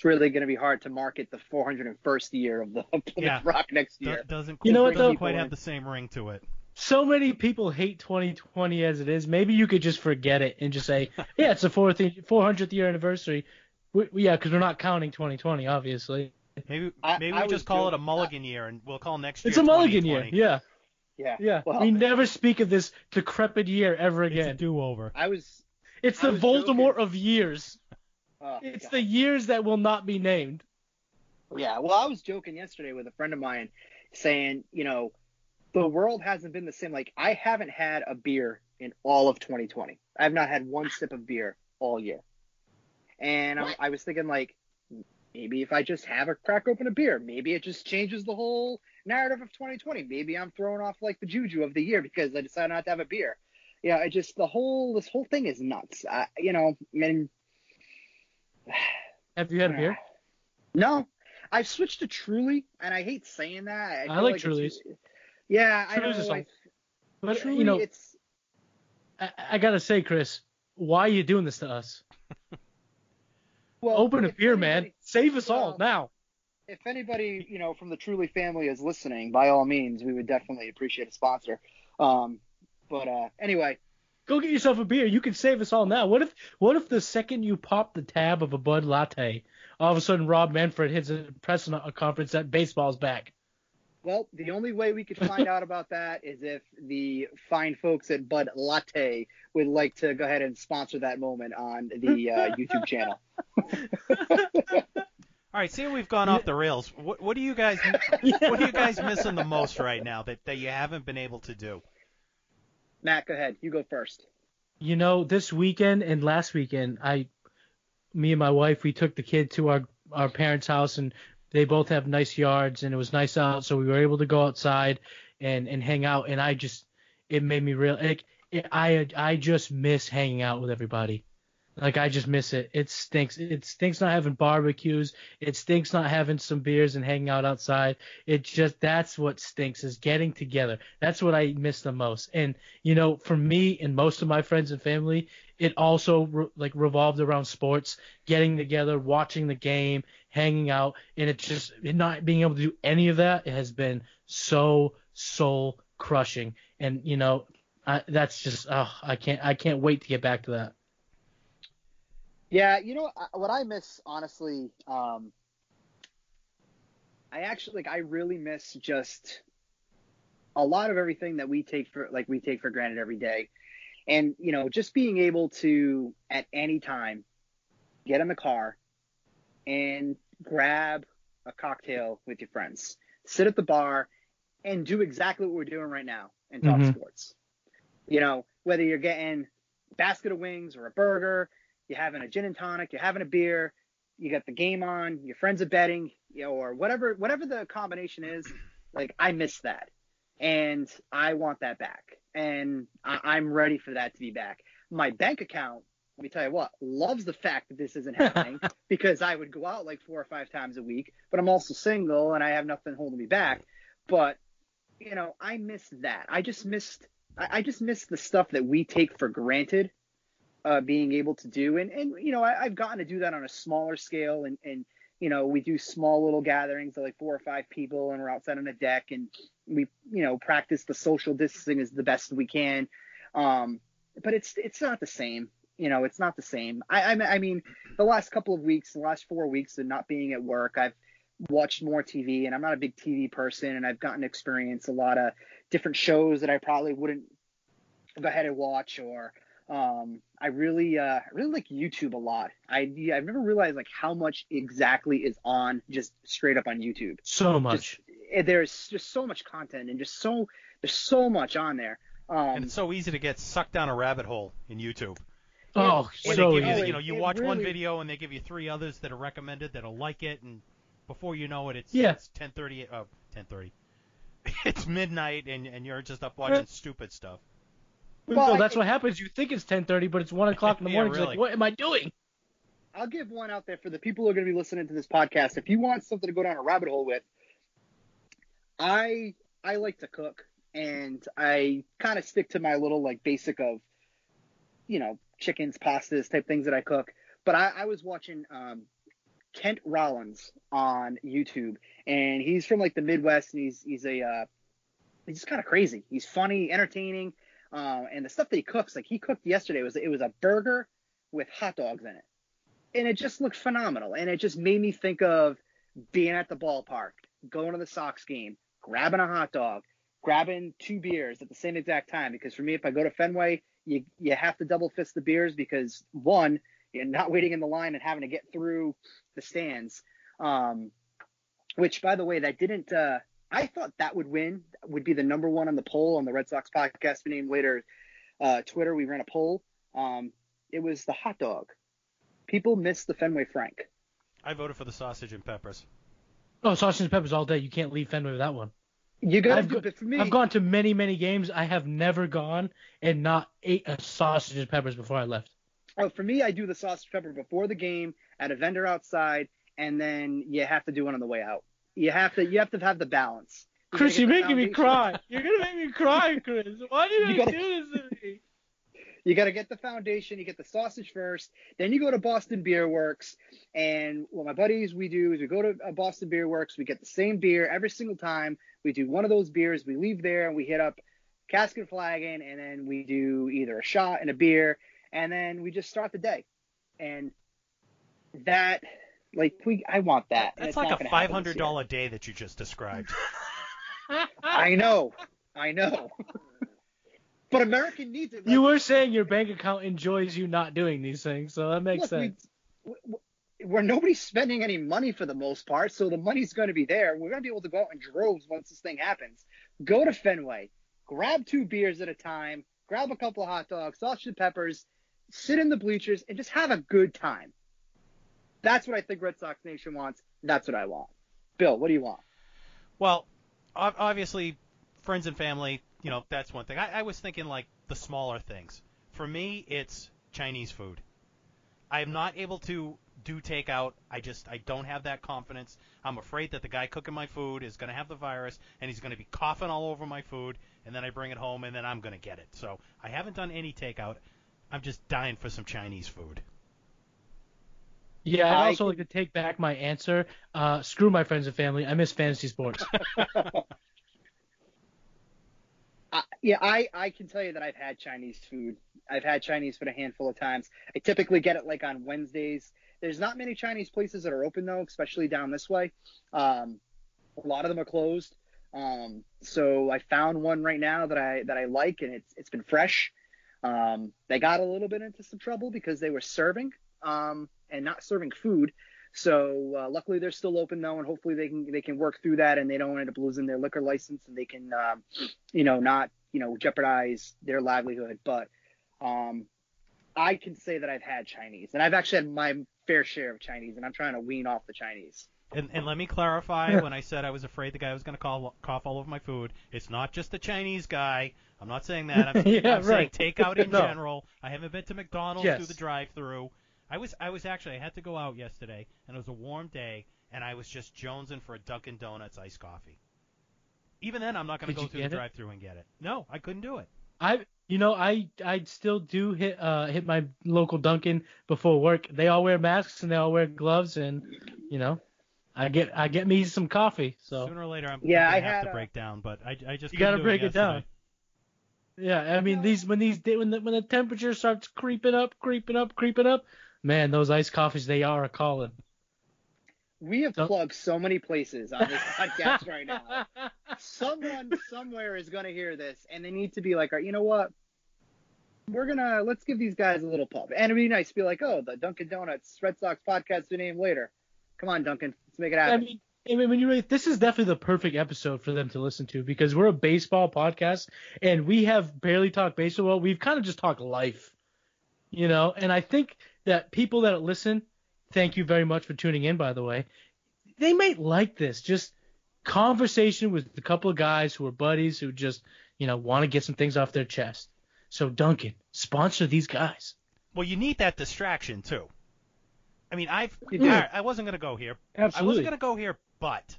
It's really going to be hard to market the 401st year of the Plymouth yeah. Rock next year. doesn't you know what though? quite have the same ring to it so many people hate 2020 as it is. Maybe you could just forget it and just say, yeah, it's the 400th year anniversary. We, yeah, because we're not counting 2020, obviously. Maybe maybe I, we just call it a mulligan year, and we'll call next year. It's a mulligan year. Yeah. Yeah. Yeah. Well, we never speak of this decrepit year ever again. It's a do-over. I was. It's the Voldemort joking. of years. Oh, it's God. the years that will not be named. Yeah. Well, I was joking yesterday with a friend of mine, saying, you know, the world hasn't been the same. Like I haven't had a beer in all of 2020. I have not had one sip of beer all year. And I, I was thinking like maybe if I just have a crack open a beer, maybe it just changes the whole narrative of 2020. Maybe I'm throwing off like the juju of the year because I decided not to have a beer. Yeah, I just the whole this whole thing is nuts. I, you know, I mean, Have you had a beer? no, I've switched to Truly, and I hate saying that. I, I like it's- Truly's. Yeah, I Truly's know. is all- But Truly, you know, it's I, I gotta say, Chris, why are you doing this to us? well, Open a beer, man. Save us all now. If anybody, you know, from the Truly family is listening, by all means, we would definitely appreciate a sponsor. Um, but uh, anyway, Go get yourself a beer. You can save us all now. What if what if the second you pop the tab of a Bud Latte, all of a sudden Rob Manfred hits a press conference that baseball's back? Well, the only way we could find out about that is if the fine folks at Bud Latte would like to go ahead and sponsor that moment on the uh, YouTube channel. All right, seeing we've gone off the rails, what, what do you guys what are you guys missing the most right now that, that you haven't been able to do? Matt, go ahead. You go first. You know, this weekend and last weekend, I, me and my wife, we took the kid to our our parents' house, and they both have nice yards, and it was nice out, so we were able to go outside and and hang out, and I just, it made me real, like, I I just miss hanging out with everybody. Like I just miss it. It stinks. It stinks not having barbecues. It stinks not having some beers and hanging out outside. It just that's what stinks is getting together. That's what I miss the most. And you know, for me and most of my friends and family, it also re- like revolved around sports, getting together, watching the game, hanging out, and it just it not being able to do any of that it has been so soul crushing. And you know, I, that's just oh, I can't I can't wait to get back to that. Yeah, you know what I miss honestly. Um, I actually like I really miss just a lot of everything that we take for like we take for granted every day, and you know just being able to at any time get in the car and grab a cocktail with your friends, sit at the bar, and do exactly what we're doing right now and talk Mhm. sports. You know whether you're getting a basket of wings or a burger you're having a gin and tonic, you're having a beer, you got the game on, your friends are betting, you know, or whatever whatever the combination is, like I miss that. And I want that back. And I, I'm ready for that to be back. My bank account, let me tell you what, loves the fact that this isn't happening because I would go out like four or five times a week, but I'm also single and I have nothing holding me back. But you know, I miss that. I just missed I, I just miss the stuff that we take for granted uh, being able to do. And, and you know, I, I've gotten to do that on a smaller scale. And, and, you know, we do small little gatherings of like four or five people and we're outside on a deck and we, you know, practice the social distancing as the best we can. Um, but it's, it's not the same. You know, it's not the same. I, I, I mean, the last couple of weeks, the last four weeks of not being at work, I've watched more TV and I'm not a big TV person and I've gotten to experience a lot of different shows that I probably wouldn't go ahead and watch or, um, I really, uh, I really like YouTube a lot. I, yeah, I've never realized like how much exactly is on just straight up on YouTube. So much. Just, eh, there's just so much content and just so there's so much on there. Um, And it's so easy to get sucked down a rabbit hole in YouTube. oh, Where so they give you, easy. the- you know, you It watch one video and they give you three others that are recommended that'll like it, and before you know it, it's Yeah. it's 10:30. Oh, 10:30. it's midnight, and and you're just up watching stupid stuff. Well, no, I- that's what happens. You think it's 10:30, but it's one o'clock in the Yeah, morning. You're really. like, what am I doing? I'll give one out there for the people who are going to be listening to this podcast. If you want something to go down a rabbit hole with, I I like to cook and I kind of stick to my little like basic of, you know, chickens, pastas type things that I cook. But I, I was watching um, Kent Rollins on YouTube, and he's from like the Midwest, and he's he's a uh, he's just kind of crazy. He's funny, entertaining, um, and the stuff that he cooks, like he cooked yesterday, was it was a burger with hot dogs in it, and it just looked phenomenal. And it just made me think of being at the ballpark, going to the Sox game, grabbing a hot dog, grabbing two beers at the same exact time. Because for me, if I go to Fenway, you you have to double fist the beers because one, you're not waiting in the line and having to get through the stands. Um, which, by the way, that didn't. Uh, I thought that would win, would be the number one on the poll on the Red Sox podcast. We named later uh, Twitter. We ran a poll. Um, it was the hot dog. People miss the Fenway Frank. I voted for the sausage and peppers. Oh, sausage and peppers all day. You can't leave Fenway without that one. You gotta I've do, go- but for me, I've gone to many, many games. I have never gone and not ate a sausage and peppers before I left. oh, for me, I do the sausage pepper before the game at a vendor outside, and then you have to do one on the way out. You have to, you have to have the balance. You Chris, you're making me cry. You're gonna make me cry, Chris. Why do you, You gotta do this to me? You got to get the foundation. You get the sausage first. Then you go to Boston Beer Works. And what my buddies we do is we go to uh, Boston Beer Works. We get the same beer every single time. We do one of those beers. We leave there and we hit up cask and flagon, and then we do either a shot and a beer, and then we just start the day. And that, like, we I want that. That's it's like a gonna five happen hundred this year. dollar day that you just described. I know, I know. but American needs it. You were saying your bank account enjoys you not doing these things, so that makes look, sense. We, w- where nobody's spending any money for the most part, so the money's going to be there. We're going to be able to go out in droves once this thing happens. Go to Fenway, grab two beers at a time, grab a couple of hot dogs, sausage and peppers, sit in the bleachers, and just have a good time. That's what I think Red Sox Nation wants. That's what I want. Bill, what do you want? Well, ob- obviously, friends and family, you know, that's one thing. I, I was thinking like the smaller things. For me, it's Chinese food. I am not able to do takeout. I just I don't have that confidence. I'm afraid that the guy cooking my food is going to have the virus and he's going to be coughing all over my food, and then I bring it home and then I'm going to get it. So I haven't done any takeout. I'm just dying for some Chinese food. Yeah, I'd I also like to take back my answer. Uh, screw my friends and family. I miss fantasy sports. I, yeah, I, I can tell you that I've had Chinese food. I've had Chinese food a handful of times. I typically get it like on Wednesdays. There's not many Chinese places that are open though, especially down this way. Um, a lot of them are closed. Um, so I found one right now that I that I like, and it's it's been fresh. Um, they got a little bit into some trouble because they were serving um, and not serving food. So uh, luckily they're still open though, and hopefully they can they can work through that and they don't end up losing their liquor license and they can um, you know not you know jeopardize their livelihood. But um, I can say that I've had Chinese and I've actually had my fair share of Chinese, and I'm trying to wean off the Chinese. And, and let me clarify when I said I was afraid the guy was going to call, cough all over my food. It's not just the Chinese guy. I'm not saying that. I'm, Yeah, I'm saying takeout in No. general. I haven't been to McDonald's Yes. through the drive-through. I was I was actually I had to go out yesterday and it was a warm day and I was just jonesing for a Dunkin' Donuts iced coffee. Even then, I'm not going to go you through get the drive-through and get it. No, I couldn't do it. I, you know, I, I still do hit, uh, hit my local Dunkin' before work. They all wear masks and they all wear gloves, and you know, I get, I get me some coffee. So Sooner or later, I'm, Yeah, I'm I have to a- break down, but I, I just You gotta break it down. yeah, I mean these when these when the when the temperature starts creeping up, creeping up, creeping up, man, those iced coffees they are a calling. We have plugged so many places on this podcast right now. Someone somewhere is going to hear this, and they need to be like, "All right, you know what? We're gonna let's give these guys a little pub, and it'd be nice to be like, oh, the Dunkin' Donuts Red Sox podcast to name later. Come on, Dunkin', let's make it I happen. mean, I mean, when you really, this is definitely the perfect episode for them to listen to because we're a baseball podcast and we have barely talked baseball. We've kind of just talked life, you know. And I think that people that listen, thank you very much for tuning in. By the way, they might like this. Just conversation with a couple of guys who are buddies who just, you know, want to get some things off their chest. So Dunkin', sponsor these guys. Well, you need that distraction too. I mean, I've You do. all right, I wasn't gonna go here. Absolutely. I wasn't gonna go here, but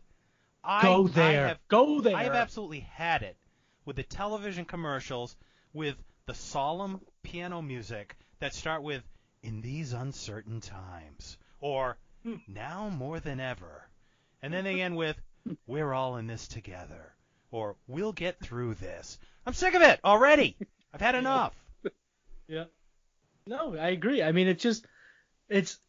I Go I have, Go there. I have absolutely had it with the television commercials with the solemn piano music that start with "In these uncertain times" or. "Now more than ever," and then they end with "We're all in this together" or "We'll get through this." I'm sick of it already. I've had enough. Yeah. No, I agree. I mean, it's just, it's,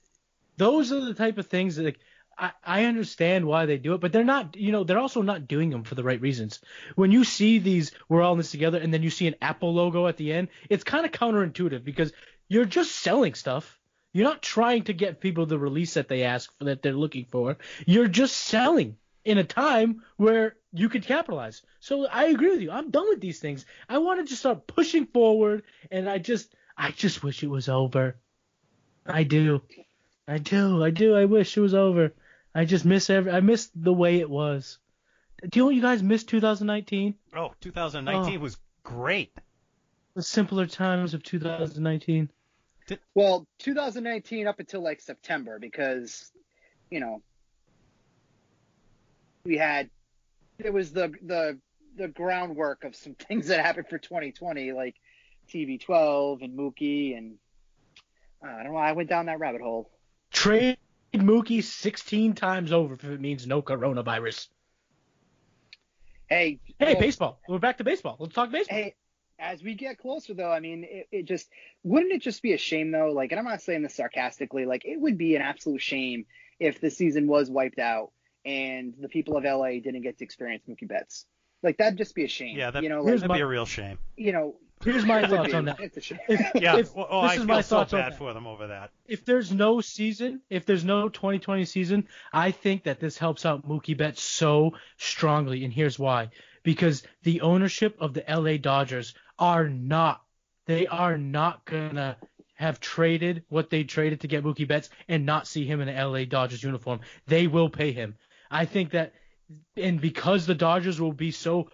those are the type of things that, like, I, I understand why they do it, but they're not, you know, they're also not doing them for the right reasons. When you see these, we're all in this together, and then you see an Apple logo at the end, it's kind of counterintuitive because you're just selling stuff. You're not trying to get people the release that they ask for, that they're looking for. You're just selling in a time where you could capitalize. So I agree with you. I'm done with these things. I wanted to just start pushing forward, and I just, I just wish it was over. I do, I do, I do. I wish it was over. I just miss every, I miss the way it was. don't you guys miss 2019? Oh, 2019 Oh. was great. The simpler times of 2019. Well, 2019 up until like September because, you know, we had it was the the the groundwork of some things that happened for 2020 like TB12 and Mookie and uh, I don't know. why I went down that rabbit hole. Trade Mookie 16 times over if it means no coronavirus. Hey, Hey, well, baseball. We're back to baseball. Let's talk baseball. Hey, as we get closer though, I mean, it, it just wouldn't it just be a shame though? Like, and I'm not saying this sarcastically. Like, it would be an absolute shame if the season was wiped out and the people of LA didn't get to experience Mookie Betts. Like, that'd just be a shame. Yeah, that, you know, here's like, that'd my- be a real shame. you know, Here's my thoughts on that. It's a shame. If- Yeah. if- well, oh, this I is feel my so thoughts on bad that. for them over that. if there's no season, if there's no 2020 season, I think that this helps out Mookie Betts so strongly, and here's why: because the ownership of the LA Dodgers are not, they are not gonna have traded what they traded to get Mookie Betts and not see him in an LA Dodgers uniform. They will pay him. I think that, and because the Dodgers will be so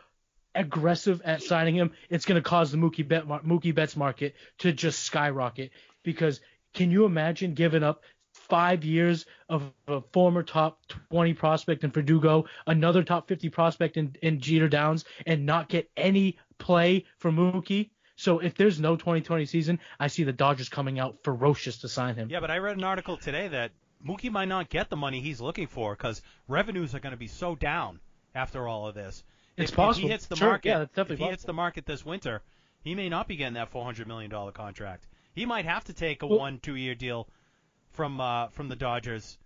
aggressive at signing him, it's going to cause the Mookie, Bet, Mookie Betts market to just skyrocket. Because can you imagine giving up five years of a former top 20 prospect in Verdugo, another top 50 prospect in, in Jeter Downs, and not get any play from Mookie? So if there's no 2020 season, I see the Dodgers coming out ferocious to sign him. Yeah, but I read an article today that Mookie might not get the money he's looking for because revenues are going to be so down after all of this. It's if, possible. If he hits the Sure, market, yeah, that's definitely if he hits the market this winter, he may not be getting that 400 million dollar contract. He might have to take a Well- one, two year deal from uh, from the Dodgers,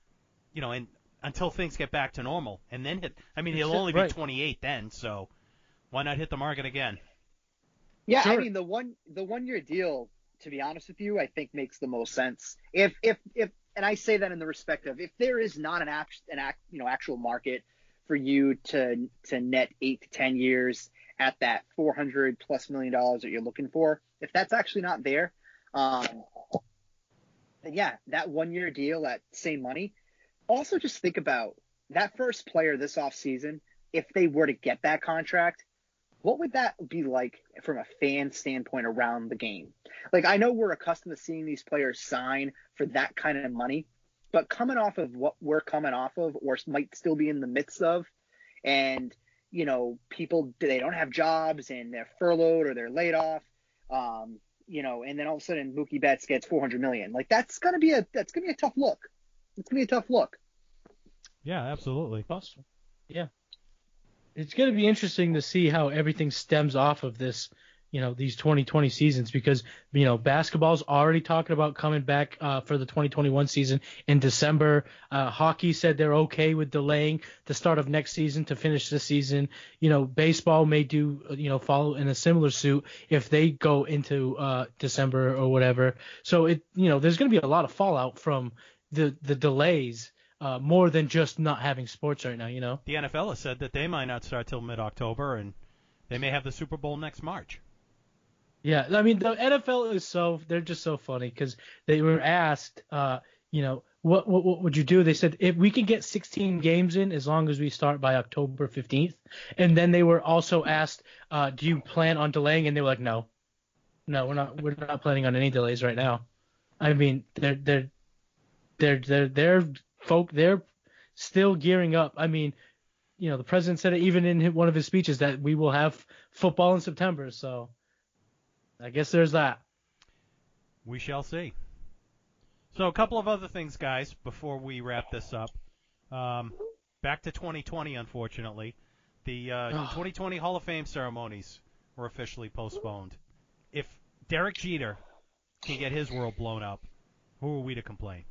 you know, and until things get back to normal, and then hit. I mean, he'll That's only right. be 28 then, so why not hit the market again? Yeah, I mean the one the one year deal, to be honest with you, I think makes the most sense. If if if and I say that in the respect of if there is not an act an act you know actual market for you to to net eight to ten years at that four hundred plus million dollars that you're looking for, if that's actually not there, um, then yeah, that one year deal at same money. Also, just think about that first player this offseason, if they were to get that contract, what would that be like from a fan standpoint around the game? Like, I know we're accustomed to seeing these players sign for that kind of money, but coming off of what we're coming off of, or might still be in the midst of, and you know, people they don't have jobs and they're furloughed or they're laid off, um, you know, and then all of a sudden Mookie Betts gets 400 million. Like, that's gonna be a that's gonna be a tough look. It's gonna be a tough look. Yeah, absolutely. Possible. Yeah. It's going to be interesting to see how everything stems off of this, you know, these 2020 seasons because, you know, basketball's already talking about coming back uh, for the 2021 season in December. Uh, hockey said they're okay with delaying the start of next season to finish the season. You know, baseball may do, uh, you know, follow in a similar suit if they go into uh, December or whatever. So it, you know, there's going to be a lot of fallout from the the delays uh, more than just not having sports right now, you know? The NFL has said that they might not start till mid-October, and they may have the Super Bowl next March. Yeah, I mean, the NFL is so, they're just so funny because they were asked, uh, you know, what, what what would you do? They said if we can get 16 games in as long as we start by October 15th, and then they were also asked, uh, do you plan on delaying? And they were like, no, no, we're not we're not planning on any delays right now. I mean, they're they're they're they're they're folk they're still gearing up. I mean, you know, the president said it even in one of his speeches that we will have football in September. So I guess there's that. We shall see. So a couple of other things, guys, before we wrap this up. Um, back to 2020, unfortunately. The uh, 2020 Hall of Fame ceremonies were officially postponed. If Derek Jeter can get his world blown up, who are we to complain?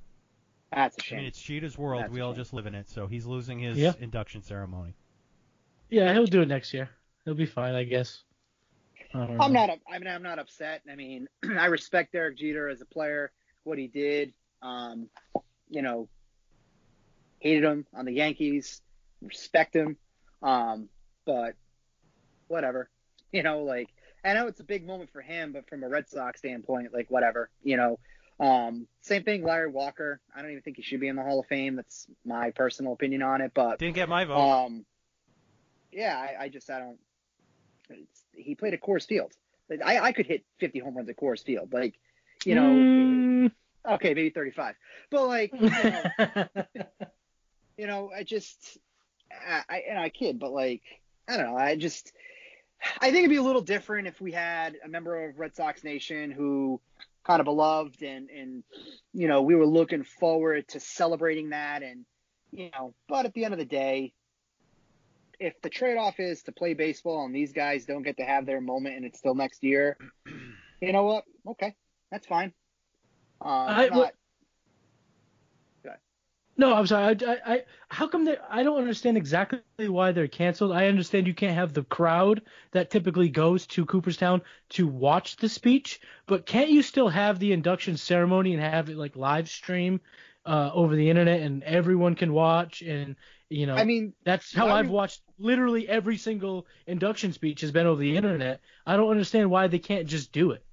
That's a I shame. I mean, it's Jeter's world. That's we all true. just live in it. So he's losing his Yeah. induction ceremony. Yeah, he'll do it next year. He'll be fine, I guess. I don't know. I'm not. I mean, I'm not upset. I mean, I respect Derek Jeter as a player, what he did. Um, you know, hated him on the Yankees, respect him. Um, but whatever. You know, like I know it's a big moment for him, but from a Red Sox standpoint, like whatever. You know, um, same thing. Larry Walker. I don't even think he should be in the Hall of Fame. That's my personal opinion on it. But Didn't get my vote. um, yeah, I, I just I don't. He played at Coors Field. Like, I I could hit 50 home runs at Coors Field. Like, you know, Mm, okay, maybe 35, but like, you know, you know, I just, I, I, and I kid, but like, I don't know. I just, I think it'd be a little different if we had a member of Red Sox Nation who kind of beloved and, and, you know, we were looking forward to celebrating that. And, you know, but at the end of the day, if the trade off is to play baseball and these guys don't get to have their moment and it's still next year, you know what? Okay, that's fine. Um, I- I'm not- no, I'm sorry. I, I, I how come they? I don't understand exactly why they're canceled. I understand you can't have the crowd that typically goes to Cooperstown to watch the speech, but can't you still have the induction ceremony and have it like live stream uh, over the internet and everyone can watch and you know I mean, That's how I've would- watched literally every single induction speech has been over the internet. I don't understand why they can't just do it.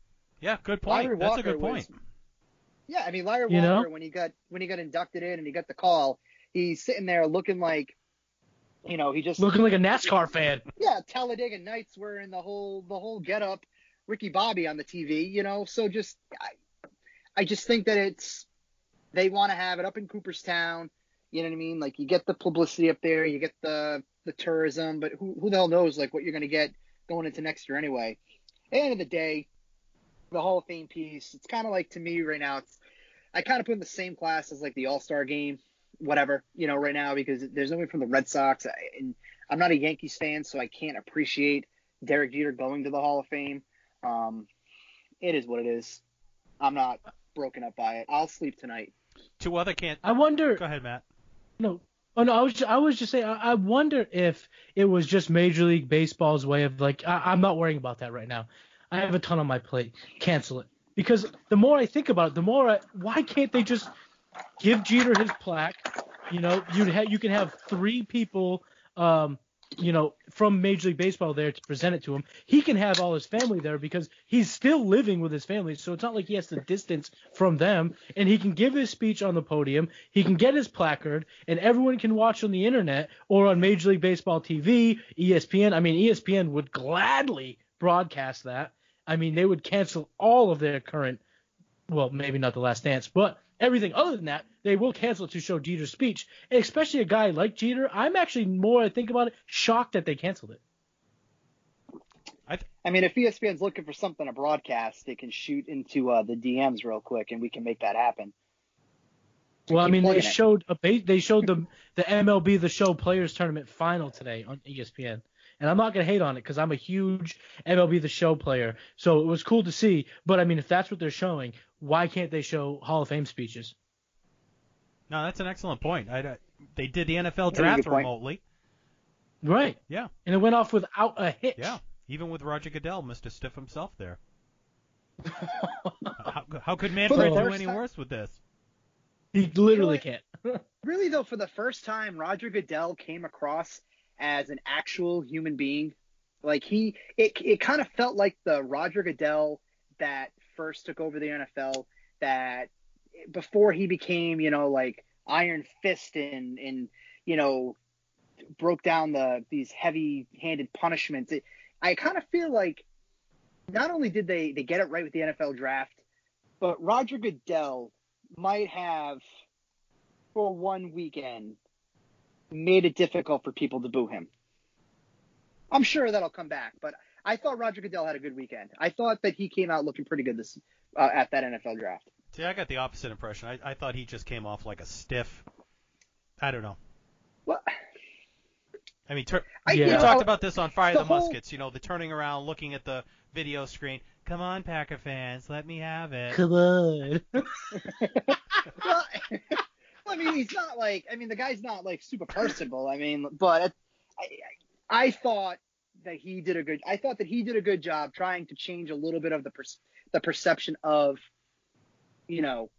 Yeah, good point. Larry That's Walker a good point. was- Yeah, I mean Larry You know? When he got when he got inducted in and he got the call, he's sitting there looking like, you know, he just Looking like a NASCAR fan. yeah, Talladega Nights were in the whole the whole get up, Ricky Bobby on the TV, you know. So just I, I just think that it's they want to have it up in Cooperstown. You know what I mean? Like you get the publicity up there, you get the the tourism, but who who the hell knows like what you're gonna get going into next year anyway. At the end of the day, the Hall of Fame piece, it's kind of like to me right now, it's I kind of put in the same class as like the All Star game, whatever, you know, right now because there's nobody from the Red Sox, and I'm not a Yankees fan, so I can't appreciate Derek Jeter going to the Hall of Fame. Um, it is what it is. I'm not broken up by it. I'll sleep tonight. Two other can't. I wonder. Go ahead, Matt. No. Oh no, I was just, I was just saying. I, I wonder if it was just Major League Baseball's way of like I, I'm not worrying about that right now. I have a ton on my plate. Cancel it. Because the more I think about it, the more I, why can't they just give Jeter his plaque? You know, you ha- you can have three people, um, you know, from Major League Baseball there to present it to him. He can have all his family there because he's still living with his family, so it's not like he has to distance from them. And he can give his speech on the podium. He can get his placard, and everyone can watch on the internet or on Major League Baseball TV, ESPN. I mean, ESPN would gladly broadcast that. I mean, they would cancel all of their current, well, maybe not the Last Dance, but everything other than that, they will cancel it to show Jeter's speech. And especially a guy like Jeter, I'm actually more I think about it, shocked that they canceled it. I mean, if ESPN's looking for something to broadcast, they can shoot into uh, the DMs real quick, and we can make that happen. Well, I mean, they it. showed a ba- they showed the the MLB The Show Players Tournament final today on ESPN, and I'm not gonna hate on it because I'm a huge MLB The Show player, so it was cool to see. But I mean, if that's what they're showing, why can't they show Hall of Fame speeches? No, that's an excellent point. I, they did the NFL draft good point. remotely. Right. Yeah. And it went off without a hitch. Yeah. Even with Roger Goodell, Mr. Stiff himself there. how, how could Manfred do any time- worse with this? he literally You know can't. Really, though, for the first time, Roger Goodell came across as an actual human being. Like he, it, it kind of felt like the Roger Goodell that first took over the NFL. That before he became, you know, like Iron Fist and and you know broke down the these heavy-handed punishments. It, I kind of feel like not only did they they get it right with the NFL draft, but Roger Goodell might have for one weekend made it difficult for people to boo him. I'm sure that'll come back, but I thought Roger Goodell had a good weekend. I thought that he came out looking pretty good this uh, at that NFL draft. See, I got the opposite impression. I, I thought he just came off like a stiff. I don't know. Well, I mean, tur- I, Yeah. we know, talked about this on Fire the the, whole- Muskets. You know, the turning around, looking at the video screen. Come on, Packer fans, let me have it. Come on. well, I mean, he's not like I mean, the guy's not like super personable. I mean, but I, I, thought that he did a good. I thought that he did a good job trying to change a little bit of the per, the perception of, you know,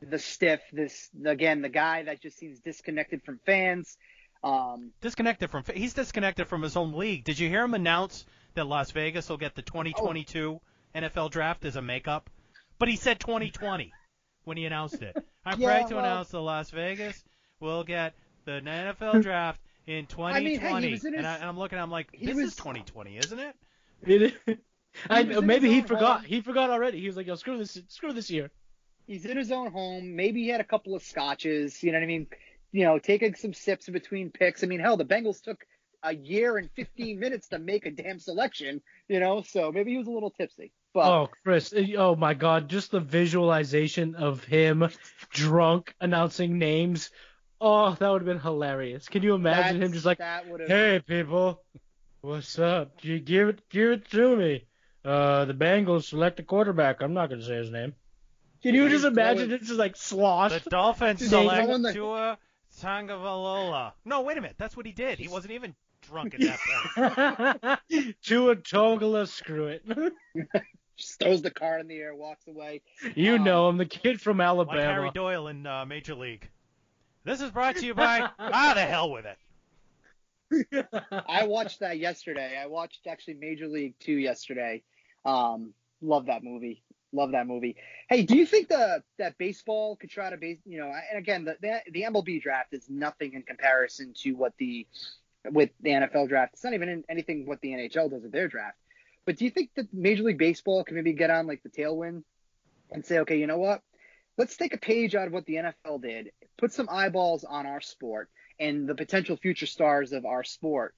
the stiff. This again, the guy that just seems disconnected from fans. Um, Disconnected from. He's disconnected from his own league. Did you hear him announce that Las Vegas will get the 2022 NFL draft as a makeup? But he said 2020 when he announced it. I'm Yeah, proud to well- announce that Las Vegas will get the NFL hmm. draft in 2020, I mean, hey, he was in and, I, his- and I'm looking, I'm like, this was- is 2020, isn't it? It- I, was maybe he forgot. home. He forgot already. He was like, "Yo, screw this, screw this year." He's in his own home. Maybe he had a couple of scotches. You know what I mean? You know, taking some sips in between picks. I mean, hell, the Bengals took a year and 15 minutes to make a damn selection. You know, so maybe he was a little tipsy. But Oh, Chris. uh, Oh my God. Just the visualization of him drunk announcing names. Oh, that would have been hilarious. Can you imagine him just like, that would "Hey people, what's up? You give it, give it to me." Uh, the Bengals select a quarterback. I'm not gonna say his name. Can you just imagine throwing- it just like The? Dolphins select throwing the- Tua Tagovailoa. No, wait a minute, that's what he did. He wasn't even drunk at that point. Tua Togala, screw it. just throws the car in the air, walks away. you Um, know him, the kid from Alabama. Like Harry Alabama. Doyle in uh, Major League. This is brought to you by Ah, the hell with it. I watched that yesterday. I watched actually Major League Two yesterday. Um, love that movie. Love that movie. Hey, do you think the that baseball could try to base? You know, and again, the the, the MLB draft is nothing in comparison to what the with the NFL draft. It's not even in anything what the NHL does with their draft. But do you think that Major League Baseball can maybe get on like the tailwind and say, okay, you know what? Let's take a page out of what the NFL did, put some eyeballs on our sport and the potential future stars of our sport,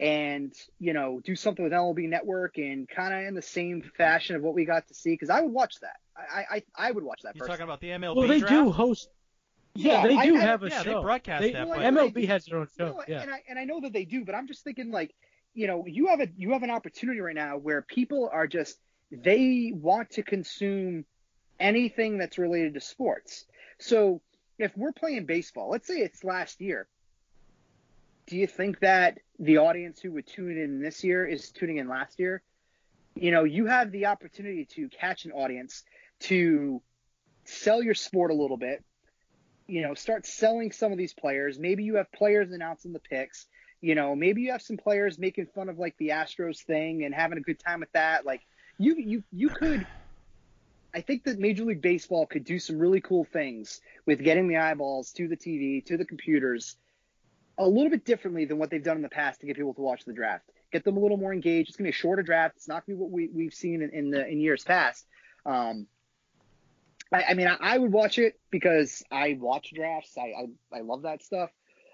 and you know, do something with MLB Network and kind of in the same fashion of what we got to see. Because I would watch that. I I, I would watch that. You're personally. talking about the MLB well, they draft? do host. Yeah, Yeah, they do I- have a yeah, they broadcast They- that, but- MLB has their own You show. know, yeah. and I and I know that they do, but I'm just thinking like, you know, you have a you have an opportunity right now where people are just they want to consume anything that's related to sports. So if we're playing baseball, let's say it's last year, do you think that the audience who would tune in this year is tuning in last year? You know, you have the opportunity to catch an audience to sell your sport a little bit, you know, start selling some of these players. Maybe you have players announcing the picks. You know, maybe you have some players making fun of like the Astros thing and having a good time with that. Like you you you could I think that Major League Baseball could do some really cool things with getting the eyeballs to the TV, to the computers, a little bit differently than what they've done in the past to get people to watch the draft. Get them a little more engaged. It's gonna be a shorter draft. It's not gonna be what we, we've seen in, in the in years past. Um, I, I mean, I, I would watch it because I watch drafts. I I, I love that stuff.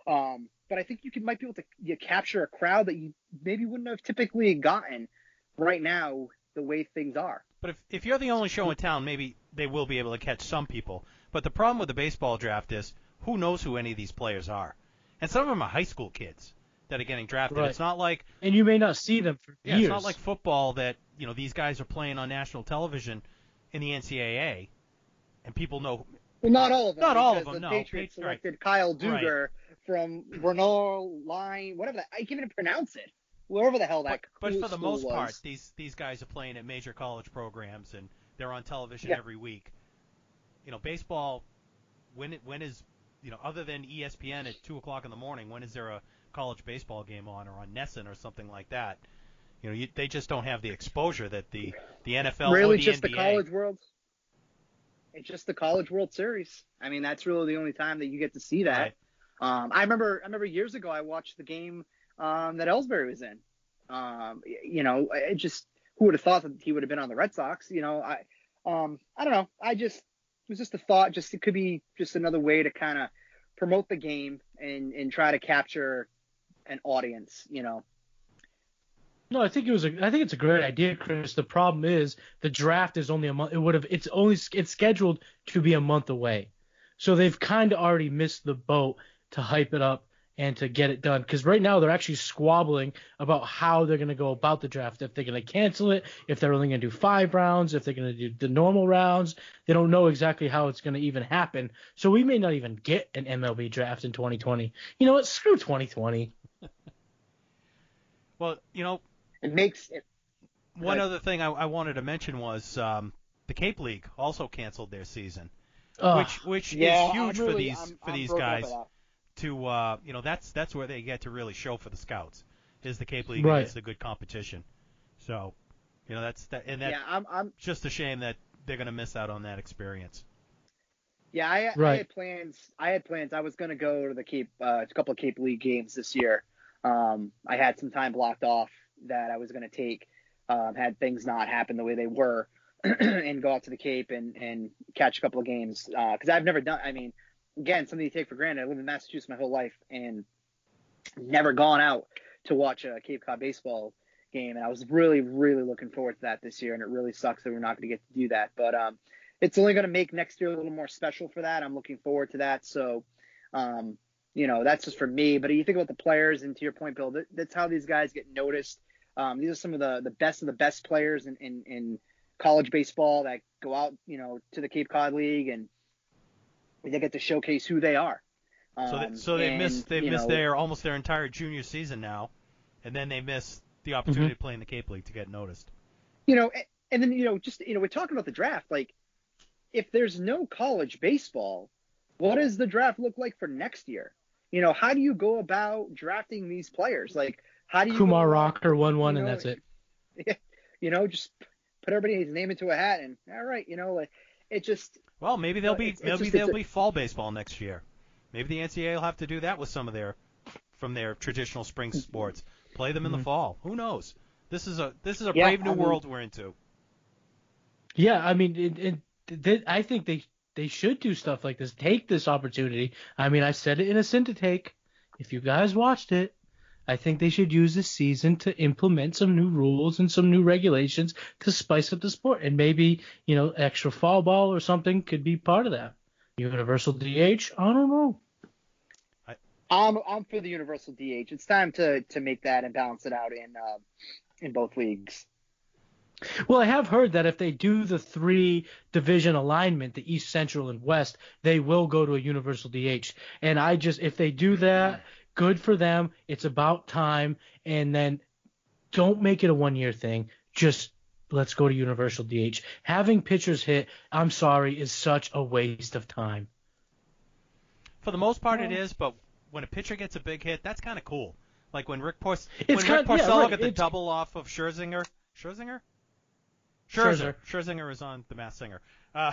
Um, but I think you could might be able to you capture a crowd that you maybe wouldn't have typically gotten right now the way things are. But if, if you're the only show in town, maybe they will be able to catch some people. But the problem with the baseball draft is who knows who any of these players are. And some of them are high school kids that are getting drafted. Right. It's not like and you may not see them for yeah, years. it's not like football that, you know, these guys are playing on national television in the NCAA and people know Well, not all of them. Not all of them, The no. Patriots Patri- right. selected Kyle Dugger from Renault Line, whatever that. I can't even pronounce it. Wherever the hell but, that. but cool for the most was. part, these these guys are playing at major college programs and they're on television Yeah. every week. You know, baseball. When it, when is you know other than ESPN at two o'clock in the morning, when is there a college baseball game on or on NESN or something like that? You know, you, they just don't have the exposure that the the NFL or really the just NBA. the college world. It's just the college World Series. I mean, that's really the only time that you get to see that. Right. Um, I remember, I remember years ago, I watched the game um, that Ellsbury was in. Um, you know, it just who would have thought that he would have been on the Red Sox? You know, I, um, I don't know. I just it was just a thought. Just it could be just another way to kind of promote the game and and try to capture an audience. You know, No, I think it was. A, I think it's a great idea, Chris. The problem is the draft is only a month. It would have. It's only. It's scheduled to be a month away, so they've kind of already missed the boat to hype it up and to get it done. Because right now they're actually squabbling about how they're going to go about the draft. If they're going to cancel it, if they're only going to do five rounds, if they're going to do the normal rounds. They don't know exactly how it's going to even happen. So we may not even get an MLB draft in 2020. You know what? Screw 2020. Well, you know, it makes it. one other thing I, I wanted to mention was um, the Cape League also canceled their season, Ugh. which which Yeah, is huge I'm for these I'm- for I'm these broken up guys. By that. to uh, you know that's that's where they get to really show for the scouts is the Cape League Right. against the good competition. So, you know that's that and that's yeah, I'm I'm just a shame that they're going to miss out on that experience. Yeah, I, I had plans. I had plans. I was going to go to the Cape, uh, a couple of Cape League games this year. Um, I had some time blocked off that I was going to take. Um, had things not happen the way they were, and go out to the Cape and and catch a couple of games because I've never done. I mean, again, something you take for granted. I lived in Massachusetts my whole life and never gone out to watch a Cape Cod baseball game, and I was really, really looking forward to that this year. And it really sucks that we're not going to get to do that, but um, it's only going to make next year a little more special for that. I'm looking forward to that. So, um, you know, that's just for me. But you think about the players, and to your point, Bill, that, that's how these guys get noticed. Um, these are some of the, the best of the best players in, in, in college baseball that go out, you know, to the Cape Cod League and they get to showcase who they are. So, they, Um, so they and, missed they missed know, their almost their entire junior season now, and then they miss the opportunity to play in the Cape League to get noticed. you know, a- and then you know, just you know, we're talking about the draft. Like, if there's no college baseball, what does the draft look like for next year? You know, how do you go about drafting these players? Like, how do you Kumar go about- Rocker won one, you and know, that's it. You know, just put everybody's name into a hat, and all right, you know, like it just Well, maybe there'll be it's- it's maybe just- there'll be fall baseball next year. Maybe the NCAA will have to do that with some of their from their traditional spring sports. Play them in the Mhm. fall. Who knows? This is a this is a Yeah, brave new I mean- world we're into. Yeah, I mean, it, it, th I think they they should do stuff like this. Take this opportunity. I mean, I said it in a sin to take. If you guys watched it, I think they should use this season to implement some new rules and some new regulations to spice up the sport. And maybe you know, extra foul ball or something could be part of that. Universal DH. I don't know. I'm I'm for the universal DH. It's time to to make that and balance it out in uh, in both leagues. Well, I have heard that if they do the three division alignment, the East, Central, and West, they will go to a universal DH. And I just, if they do that, good for them. It's about time. And then don't make it a one year thing. Just let's go to universal DH. Having pitchers hit, I'm sorry, is such a waste of time. For the most part, it is. But when a pitcher gets a big hit, that's kind of cool. Like when Rick Porc- It's when Rick kind- yeah, Porcello right, got the it's- double off of Scherzinger. Scherzinger. Scherzer. Scherzer. Scherzinger is on The Masked Singer. Uh,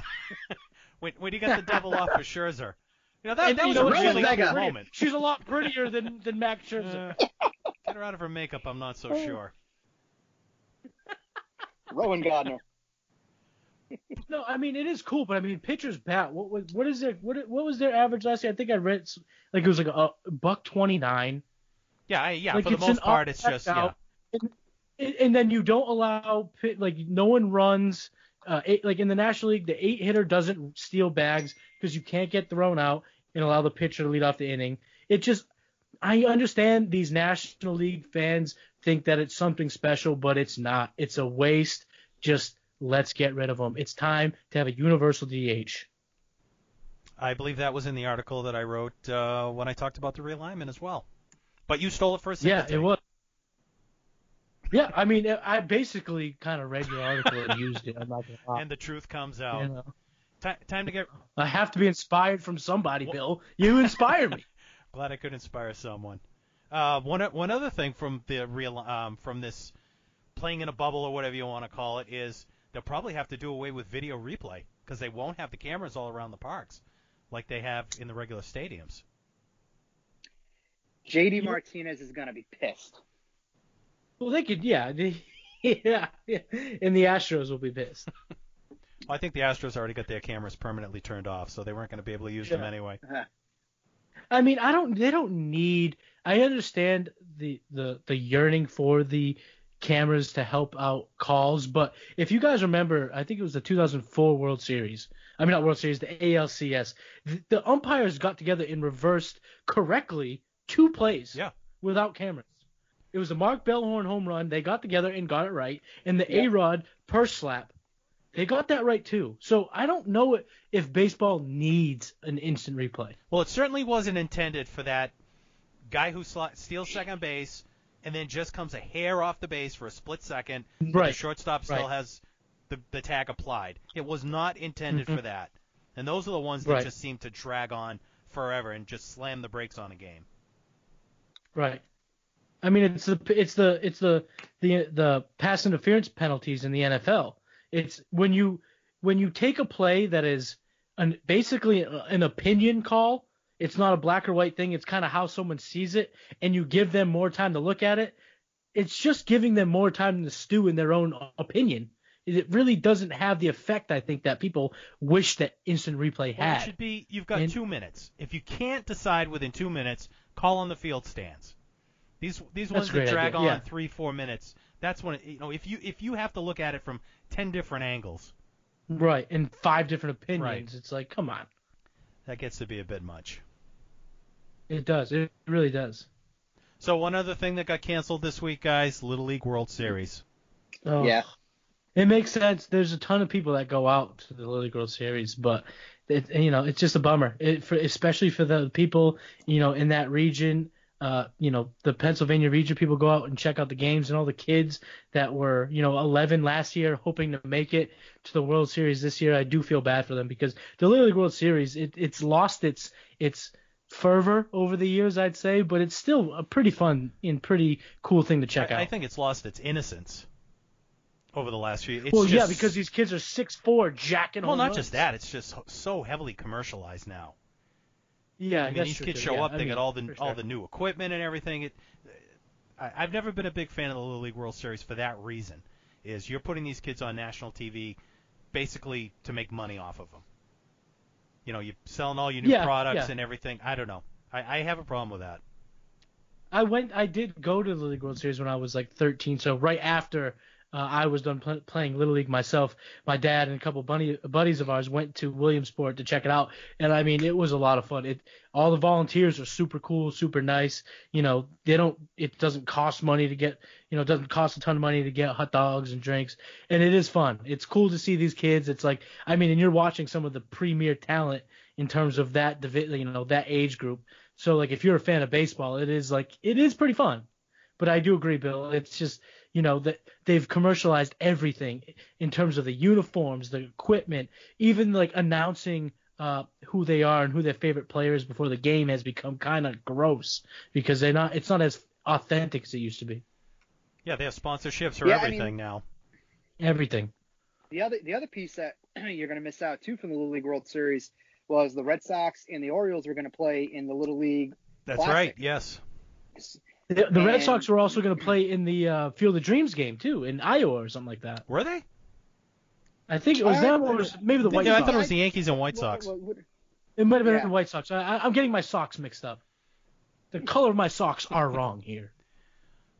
when when he got the double off of Scherzer, you know that, And that was a? Really really She's a lot prettier- moment. She's a lot prettier than than Max Scherzer. Uh, get her out of her makeup. I'm not so sure. Rowan Gardner. No, I mean it is cool, but I mean pitchers bat. What was what is their what what was their average last year? I think I read like it was like a, a buck twenty nine. Yeah, I, yeah. Like, for the it's an most part, it's just out. yeah. And, and then you don't allow pit like no one runs. Uh, eight, like in the National League, the eight hitter doesn't steal bags because you can't get thrown out and allow the pitcher to lead off the inning. It just I understand these National League fans think that it's something special, but it's not. It's a waste. Just let's get rid of them. It's time to have a universal DH. I believe that was in the article that I wrote uh, when I talked about the realignment as well. But you stole it for a second. Yeah, it was. Yeah, I mean, I basically kind of read your article and used it. I'm not gonna lie. And the truth comes out. You know, Ti- time to get. I have to be inspired from somebody, Bill. You inspire me. Glad I could inspire someone. Uh, one o- one other thing from the real um, from this playing in a bubble or whatever you want to call it is they'll probably have to do away with video replay because they won't have the cameras all around the parks like they have in the regular stadiums. JD Martinez is gonna be pissed. Well, they could, yeah, they, yeah, yeah. And the Astros will be pissed. Well, I think the Astros already got their cameras permanently turned off, so they weren't going to be able to use them anyway. I mean, I don't. They don't need. I understand the the the yearning for the cameras to help out calls, but if you guys remember, I think it was the 2004 World Series. I mean, not World Series, the ALCS. The, the umpires got together and reversed correctly two plays. Yeah. Without cameras. It was the Mark Bellhorn home run. They got together and got it right, and the Yeah. A Rod purse slap. They got that right too. So I don't know if baseball needs an instant replay. Well, it certainly wasn't intended for that guy who sli- steals second base and then just comes a hair off the base for a split second. but The shortstop still Right. has the, the tag applied. It was not intended Mhm. for that. And those are the ones that Right. just seem to drag on forever and just slam the brakes on a game. Right. I mean, it's the it's the it's the the the pass interference penalties in the NFL. It's when you when you take a play that is an basically an opinion call. It's not a black or white thing. It's kind of how someone sees it, and you give them more time to look at it. It's just giving them more time to stew in their own opinion. It really doesn't have the effect I think that people wish that instant replay Well, had. it should be you've got And- two minutes. If you can't decide within two minutes, call on the field stands. These these That's ones that drag idea, on yeah. three four minutes. That's when it, you know if you if you have to look at it from ten different angles, Right, and five different opinions. Right. It's like, come on. that gets to be a bit much. It does. It really does. So one other thing that got canceled this week, guys, Little League World Series. Oh. Yeah. It makes sense. There's a ton of people that go out to the Little League World Series, but it, you know, it's just a bummer. It, for, especially for the people, you know, in that region. Uh, you know, the Pennsylvania region people go out and check out the games, and all the kids that were, you know, 11 last year, hoping to make it to the World Series this year. I do feel bad for them because the Little League World Series, it, it's lost its its fervor over the years, I'd say, but it's still a pretty fun and pretty cool thing to check I, out. I think it's lost its innocence over the last few. It's well, yeah, because these kids are six four, jacking. well, not runs. just that. It's just so heavily commercialized now. Yeah, I mean, these kids show Yeah, up, I they mean, get all the for all the new equipment and everything. It, I, I've never been a big fan of the Little League World Series for that reason. Is you're putting these kids on national TV basically to make money off of them. You know, you're selling all your new Yeah, products yeah. and everything. I don't know. I, I have a problem with that. I went. I did go to the League World Series when I was like 13. So right after uh, I was done pl- playing Little League myself, my dad and a couple buddy, buddies of ours went to Williamsport to check it out, and I mean it was a lot of fun. It all the volunteers are super cool, super nice. You know, they don't. It doesn't cost money to get. You know, it doesn't cost a ton of money to get hot dogs and drinks, and it is fun. It's cool to see these kids. It's like I mean, and you're watching some of the premier talent in terms of that you know that age group. So like if you're a fan of baseball, it is like it is pretty fun. But I do agree, Bill. It's just you know that they've commercialized everything in terms of the uniforms, the equipment, even like announcing uh, who they are and who their favorite player is before the game has become kind of gross because they're not. It's not as authentic as it used to be. Yeah, they have sponsorships for Yeah, I everything mean- now. Everything. The other the other piece that you're going to miss out too from the Little League World Series was the Red Sox and the Orioles were going to play in the Little League. That's Classic. right. Yes. The, the Red Sox were also going to play in the uh, Field of Dreams game too in Iowa or something like that. Were they? I think it was I- them or was maybe the White yeah, I thought it was the Yankees and White Sox. what- what- It might have been Yeah. the White Sox. I, I, I'm getting my socks mixed up. The color of my socks are wrong here.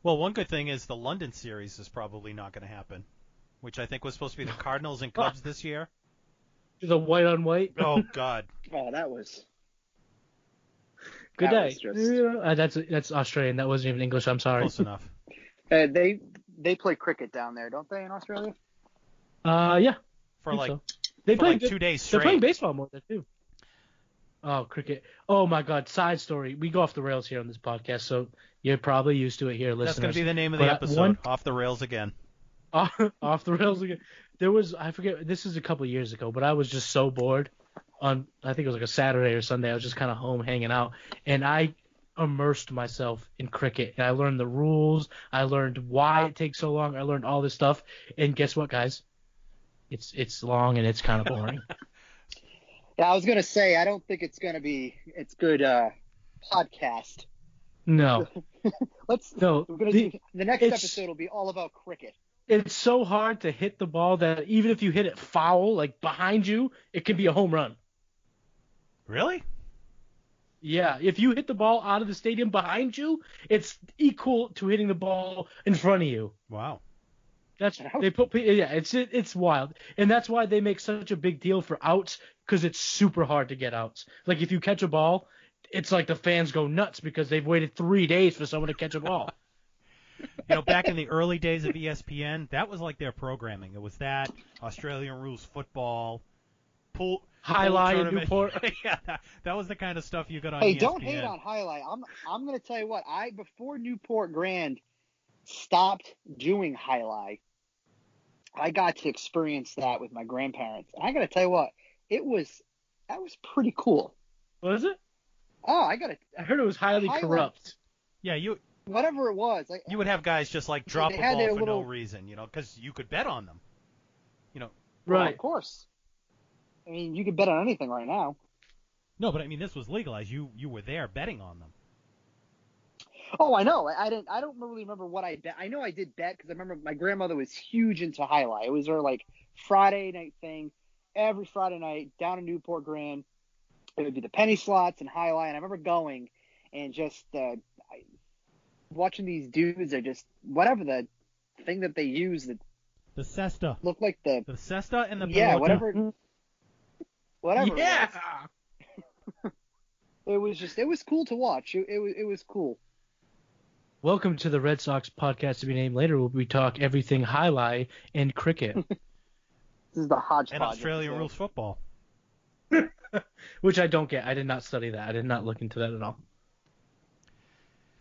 Well, one good thing is the London series is probably not going to happen, which I think was supposed to be the Cardinals and Cubs this year. The white on white. Oh God. Oh, that was Good that day. just- Yeah, uh, that's that's Australian. That wasn't even English. I'm sorry. Close enough. uh, they they play cricket down there, don't they, in Australia? Uh, yeah. For like so. They for play. like two days they're playing baseball more there too. Oh, cricket. Oh my God. Side story. We go off the rails here on this podcast, so you're probably used to it here, That's gonna be the name of the But, episode. one- Off the rails again. off, off the rails again. There was I forget this is a couple years ago, but I was just so bored on I think it was like a Saturday or Sunday. I was just kind of home hanging out, and I immersed myself in cricket. And I learned the rules. I learned why it takes so long. I learned all this stuff. And guess what, guys? It's it's long and it's kind of boring. Yeah, I was going to say I don't think it's going to be it's good uh, podcast. no, Let's no. we're gonna The- do, the next episode will be all about cricket. it's so hard to hit the ball that even if you hit it foul, like behind you, it can be a home run. Really? Yeah, if you hit the ball out of the stadium behind you, it's equal to hitting the ball in front of you. Wow. That's they put yeah, it's it, it's wild, and that's why they make such a big deal for outs because it's super hard to get outs. Like if you catch a ball, it's like the fans go nuts because they've waited three days for someone to catch a ball. You know, back in the early days of ESPN, that was like their programming. It was that Australian rules football, pool, pool Jai alai in. Newport. yeah, that, that was the kind of stuff you got on Hey, ESPN. don't hate on jai alai. I'm I'm going to tell you what. I before Newport Grand stopped doing jai alai, I got to experience that with my grandparents. And I got to tell you what, it was that was pretty cool. Was it? Oh, I got to I heard it was highly Jai alai. corrupt. Yeah, you whatever it was. Like you would have guys just like drop They a had ball their for no reason, you know, because you could bet on them. You know, well, Right. of course. I mean, you could bet on anything right now. No, but I mean, this was legalized. You you were there betting on them. Oh, I know. I, I didn't. I don't really remember what I bet. I know I did bet because I remember my grandmother was huge into jai alai. It was her like Friday night thing. Every Friday night down in Newport Grand, it would be the penny slots and jai alai. And I remember going and just uh, I, watching these dudes. Are just whatever the thing that they use that The cesta. looked like the The cesta and the yeah pelota. whatever whatever. it Yeah. was. It was just it was cool to watch. It, it was it was cool. Welcome to the Red Sox podcast to be named later, where we talk everything high jai alai and cricket, This is the hodgepodge. And Australian episode. rules football. which I don't get. I did not study that. I did not look into that at all.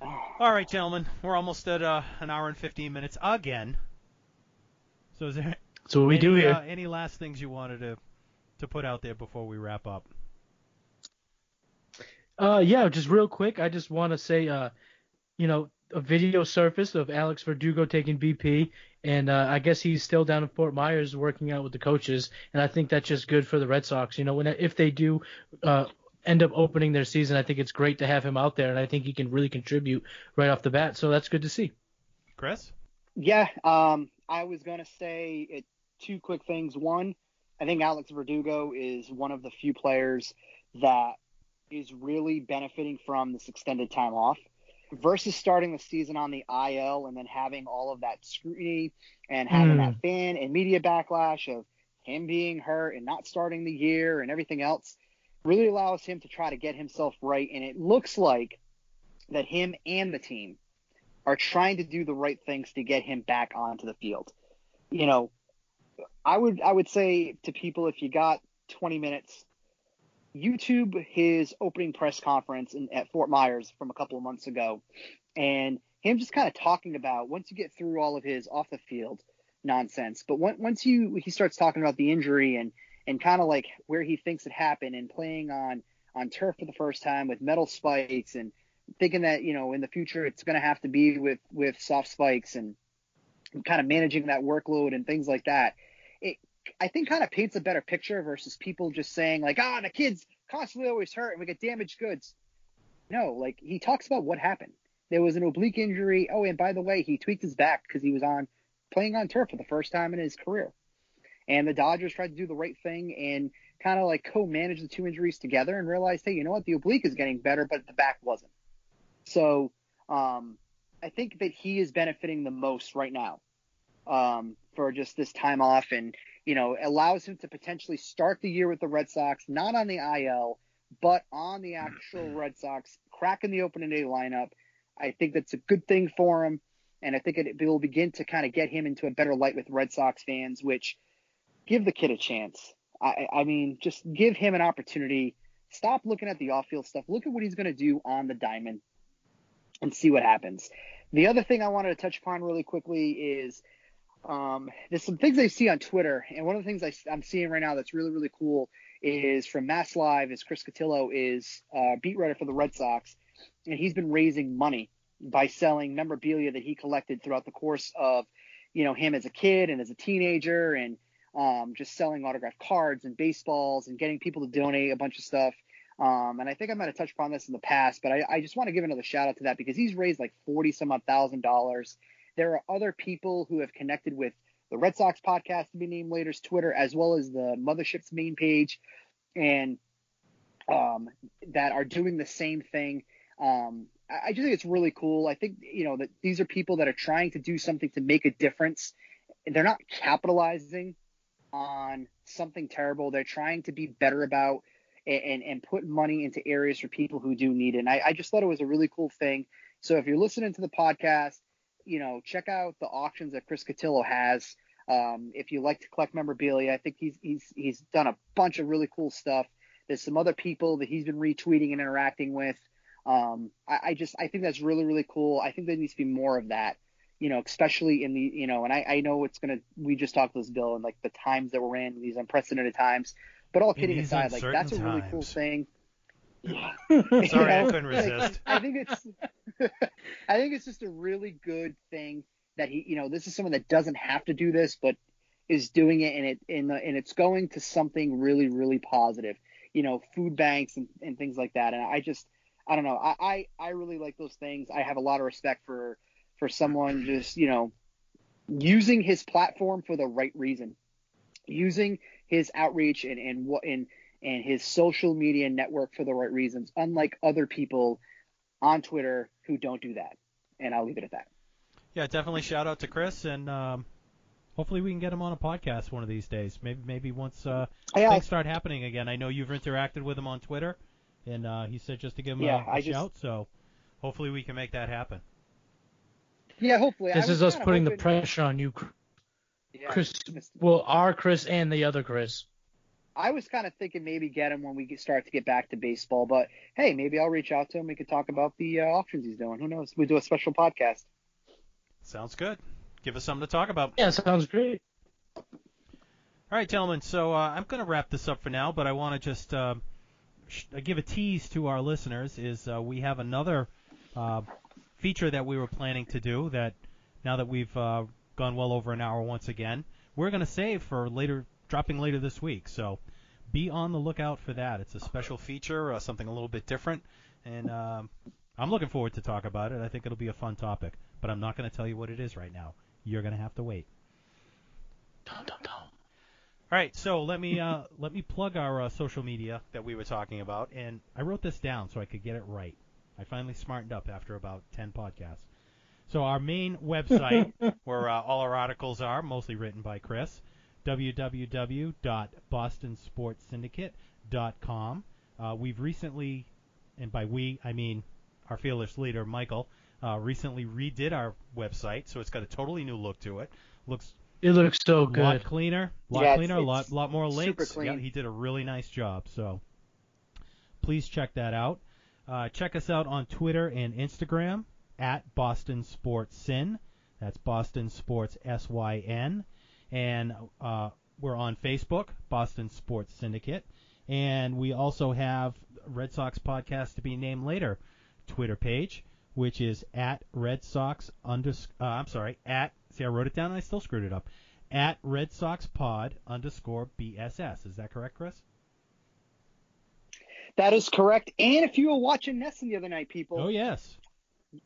All right, gentlemen, we're almost at uh, an hour and 15 minutes again. So is there So what we do here. uh, any last things you wanted to to put out there before we wrap up? Uh, yeah, just real quick, I just want to say, uh, you know, a video surfaced of Alex Verdugo taking BP, and uh, I guess he's still down in Fort Myers working out with the coaches, and I think that's just good for the Red Sox. You know, when if they do uh, end up opening their season, I think it's great to have him out there, and I think he can really contribute right off the bat. So that's good to see. Chris? Yeah, um, I was gonna say it, two quick things. One, I think Alex Verdugo is one of the few players that is really benefiting from this extended time off versus starting the season on the IL and then having all of that scrutiny and having Hmm. that fan and media backlash of him being hurt and not starting the year and everything else really allows him to try to get himself right. And it looks like that him and the team are trying to do the right things to get him back onto the field. You know, I would I would say to people if you got 20 minutes, YouTube his opening press conference in, at Fort Myers from a couple of months ago, and him just kind of talking about once you get through all of his off the field nonsense, but when, once you he starts talking about the injury and and kind of like where he thinks it happened and playing on on turf for the first time with metal spikes and thinking that you know in the future it's going to have to be with with soft spikes and kind of managing that workload and things like that it i think kind of paints a better picture versus people just saying like ah the kid's constantly always hurt and we get damaged goods. No like he talks about what happened. There was an oblique injury. Oh and by the way he tweaked his back because he was on playing on turf for the first time in his career. And the dodgers tried to do the right thing and kind of like co-manage the two injuries together and realized hey you know what? The oblique is getting better but the back wasn't. So um, I think that he is benefiting the most right now um, for just this time off, and you know allows him to potentially start the year with the Red Sox, not on the IL, but on the actual Red Sox, cracking the opening day lineup. I think that's a good thing for him, and I think it, it will begin to kind of get him into a better light with Red Sox fans, which give the kid a chance. I, I mean, just give him an opportunity. Stop looking at the off-field stuff. Look at what he's going to do on the diamond and see what happens. The other thing I wanted to touch upon really quickly is um, there's some things I see on Twitter, and one of the things I, am seeing right now that's really really cool is from Mass Live. Is Chris Cotillo is uh, beat writer for the Red Sox, and he's been raising money by selling memorabilia that he collected throughout the course of you know him as a kid and as a teenager, and um, just selling autographed cards and baseballs and getting people to donate a bunch of stuff. Um, and I think I might have touched upon this in the past, but I, I just want to give another shout out to that because he's raised like forty some odd thousand dollars. There are other people who have connected with the Red Sox podcast to be named later's Twitter, as well as the Mothership's main page, and um, that are doing the same thing. Um, I, I just think it's really cool. I think you know that these are people that are trying to do something to make a difference. They're not capitalizing on something terrible. They're trying to be better about and, and, put money into areas for people who do need it. And I, I just thought it was a really cool thing. So if you're listening to the podcast, you know, check out the auctions that Chris Cotillo has. Um, if you like to collect memorabilia, I think he's he's he's done a bunch of really cool stuff. There's some other people that he's been retweeting and interacting with. Um, I, I just I think that's really really cool. I think there needs to be more of that. You know, especially in the you know, and I, I know it's gonna. We just talked this bill and like the times that we're in, these unprecedented times. But all kidding aside, like that's a really cool times. Sorry, I couldn't resist. I think it's I think it's just a really good thing that he, you know, this is someone that doesn't have to do this, but is doing it and it and, the, and it's going to something really really positive you know food banks and, and things like that. And i just i don't know. I, I i really like those things. I have a lot of respect for for someone just you know using his platform for the right reason using his outreach and and what and and his social media network for the right reasons unlike other people on twitter who don't do that and i'll leave it at that Yeah, definitely shout out to Chris, and um, hopefully we can get him on a podcast one of these days. Maybe maybe once uh, Hey, I'll- things start happening again. I know you've interacted with him on Twitter, and uh, he said just to give him Yeah, a, a I just- shout. So hopefully we can make that happen. yeah hopefully This was is us kinda putting the pressure on you, yeah, Chris. Mr. Well, our Chris and the other Chris. I was kind of thinking maybe get him when we start to get back to baseball, but hey, maybe I'll reach out to him. We could talk about the uh, auctions he's doing. Who knows? We do a special podcast. Sounds good. Give us something to talk about. Yeah, sounds great. All right, gentlemen. So uh, I'm going to wrap this up for now, but I want to just uh, sh- give a tease to our listeners. Is uh, we have another uh, feature that we were planning to do that now that we've uh, gone well over an hour once again, we're going to save for later, dropping later this week. So be on the lookout for that. It's a special feature, uh, something a little bit different, and um, I'm looking forward to talk about it. I think it'll be a fun topic, but I'm not going to tell you what it is right now. You're going to have to wait. Dun, dun, dun. All right, so let me uh, let me plug our uh, social media that we were talking about, and I wrote this down so I could get it right. I finally smartened up after about ten podcasts. So our main website, where uh, all our articles are, mostly written by Chris, www.bostonsportssyndicate.com. Uh, we've recently, and by we I mean our fearless leader Michael, uh, recently redid our website, so it's got a totally new look to it. Looks It looks so lot good. cleaner, lot Yeah, it's- cleaner, lot it's lot more super links. clean. Yeah, he did a really nice job. So please check that out. Uh, check us out on Twitter and Instagram at Boston Sports Syn. That's Boston Sports S Y N, and uh, we're on Facebook, Boston Sports Syndicate, and we also have Red Sox podcast to be named later Twitter page, which is at Red Sox unders. Uh, I'm sorry, at see I wrote it down and I still screwed it up. At Red Sox Pod underscore BSS. Is that correct, Chris? That is correct. And if you were watching NESN the other night, people, Oh yes.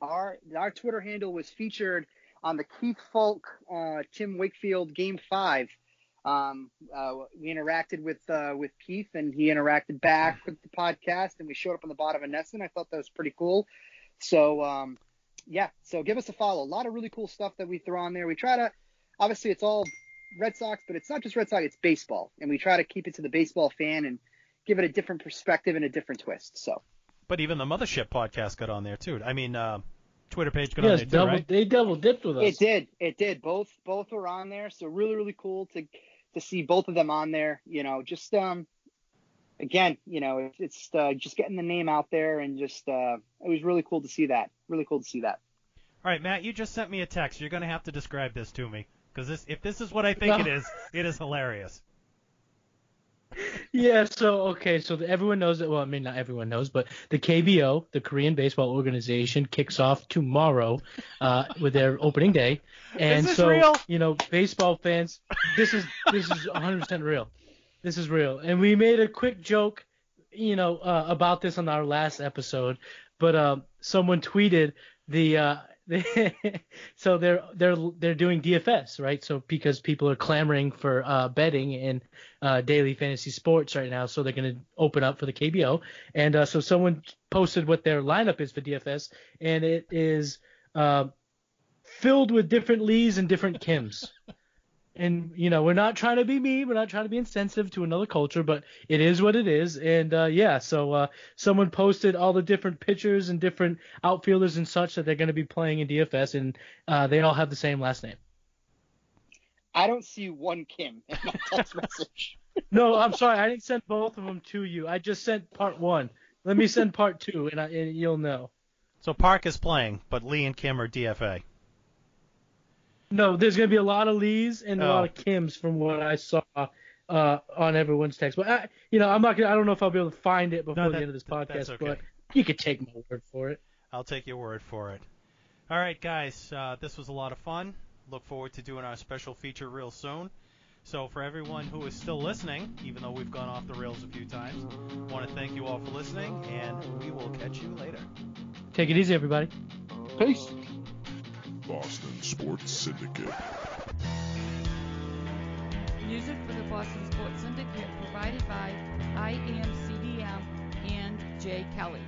our our Twitter handle was featured on the Keith Foulke uh, Tim Wakefield Game Five. Um, uh, we interacted with uh, with Keith, and he interacted back with the podcast, and we showed up on the bottom of NESN. I thought that was pretty cool. So um, yeah, so give us a follow. A lot of really cool stuff that we throw on there. We try to, obviously, it's all Red Sox, but it's not just Red Sox; it's baseball, and we try to keep it to the baseball fan and give it a different perspective and a different twist. So. But even the Mothership podcast got on there too. I mean, uh, Twitter page got on Yes, there too, right? they double dipped with us. It did. It did. Both both were on there. So really, really cool to to see both of them on there. You know, just um again, you know, it's, it's uh, just getting the name out there and just uh it was really cool to see that. Really cool to see that. All right, Matt, you just sent me a text. You're gonna have to describe this to me because this, if this is what I think No. it is, it is hilarious. Yeah, so okay, so the, everyone knows that. Well, I mean, not everyone knows, but the KBO, the Korean Baseball Organization, kicks off tomorrow uh, with their opening day, and this so real? you know, baseball fans, this is this is 100% real. This is real, and we made a quick joke, you know, uh, about this on our last episode, but um, someone tweeted the. Uh, so they're they're they're doing DFS right? So because people are clamoring for uh, betting in uh, daily fantasy sports right now so they're going to open up for the KBO and uh, so someone posted what their lineup is for DFS and it is uh, filled with different Lees and different Kims and you know we're not trying to be mean we're not trying to be insensitive to another culture but it is what it is. And uh, yeah so uh, someone posted all the different pitchers and different outfielders and such that they're going to be playing in DFS and uh, they all have the same last name. I don't see one Kim in my text message. no I'm sorry I didn't send both of them to you. I just sent part one. Let me send part two and, I, and you'll know. So Park is playing, but Lee and Kim are DFA. No, there's gonna be a lot of Lees and oh. a lot oh. of Kims from what I saw uh, on everyone's text. But I, you know, I'm not gonna. I don't know if I'll be able to find it before no, that, the end of this podcast. Okay. But you could take my word for it. I'll take your word for it. All right, guys, uh, this was a lot of fun. Look forward to doing our special feature real soon. So for everyone who is still listening, even though we've gone off the rails a few times, want to thank you all for listening, and we will catch you later. Take it easy, everybody. Peace. Boston Sports Syndicate. Music for the Boston Sports Syndicate provided by iamCDM and J. Kelley.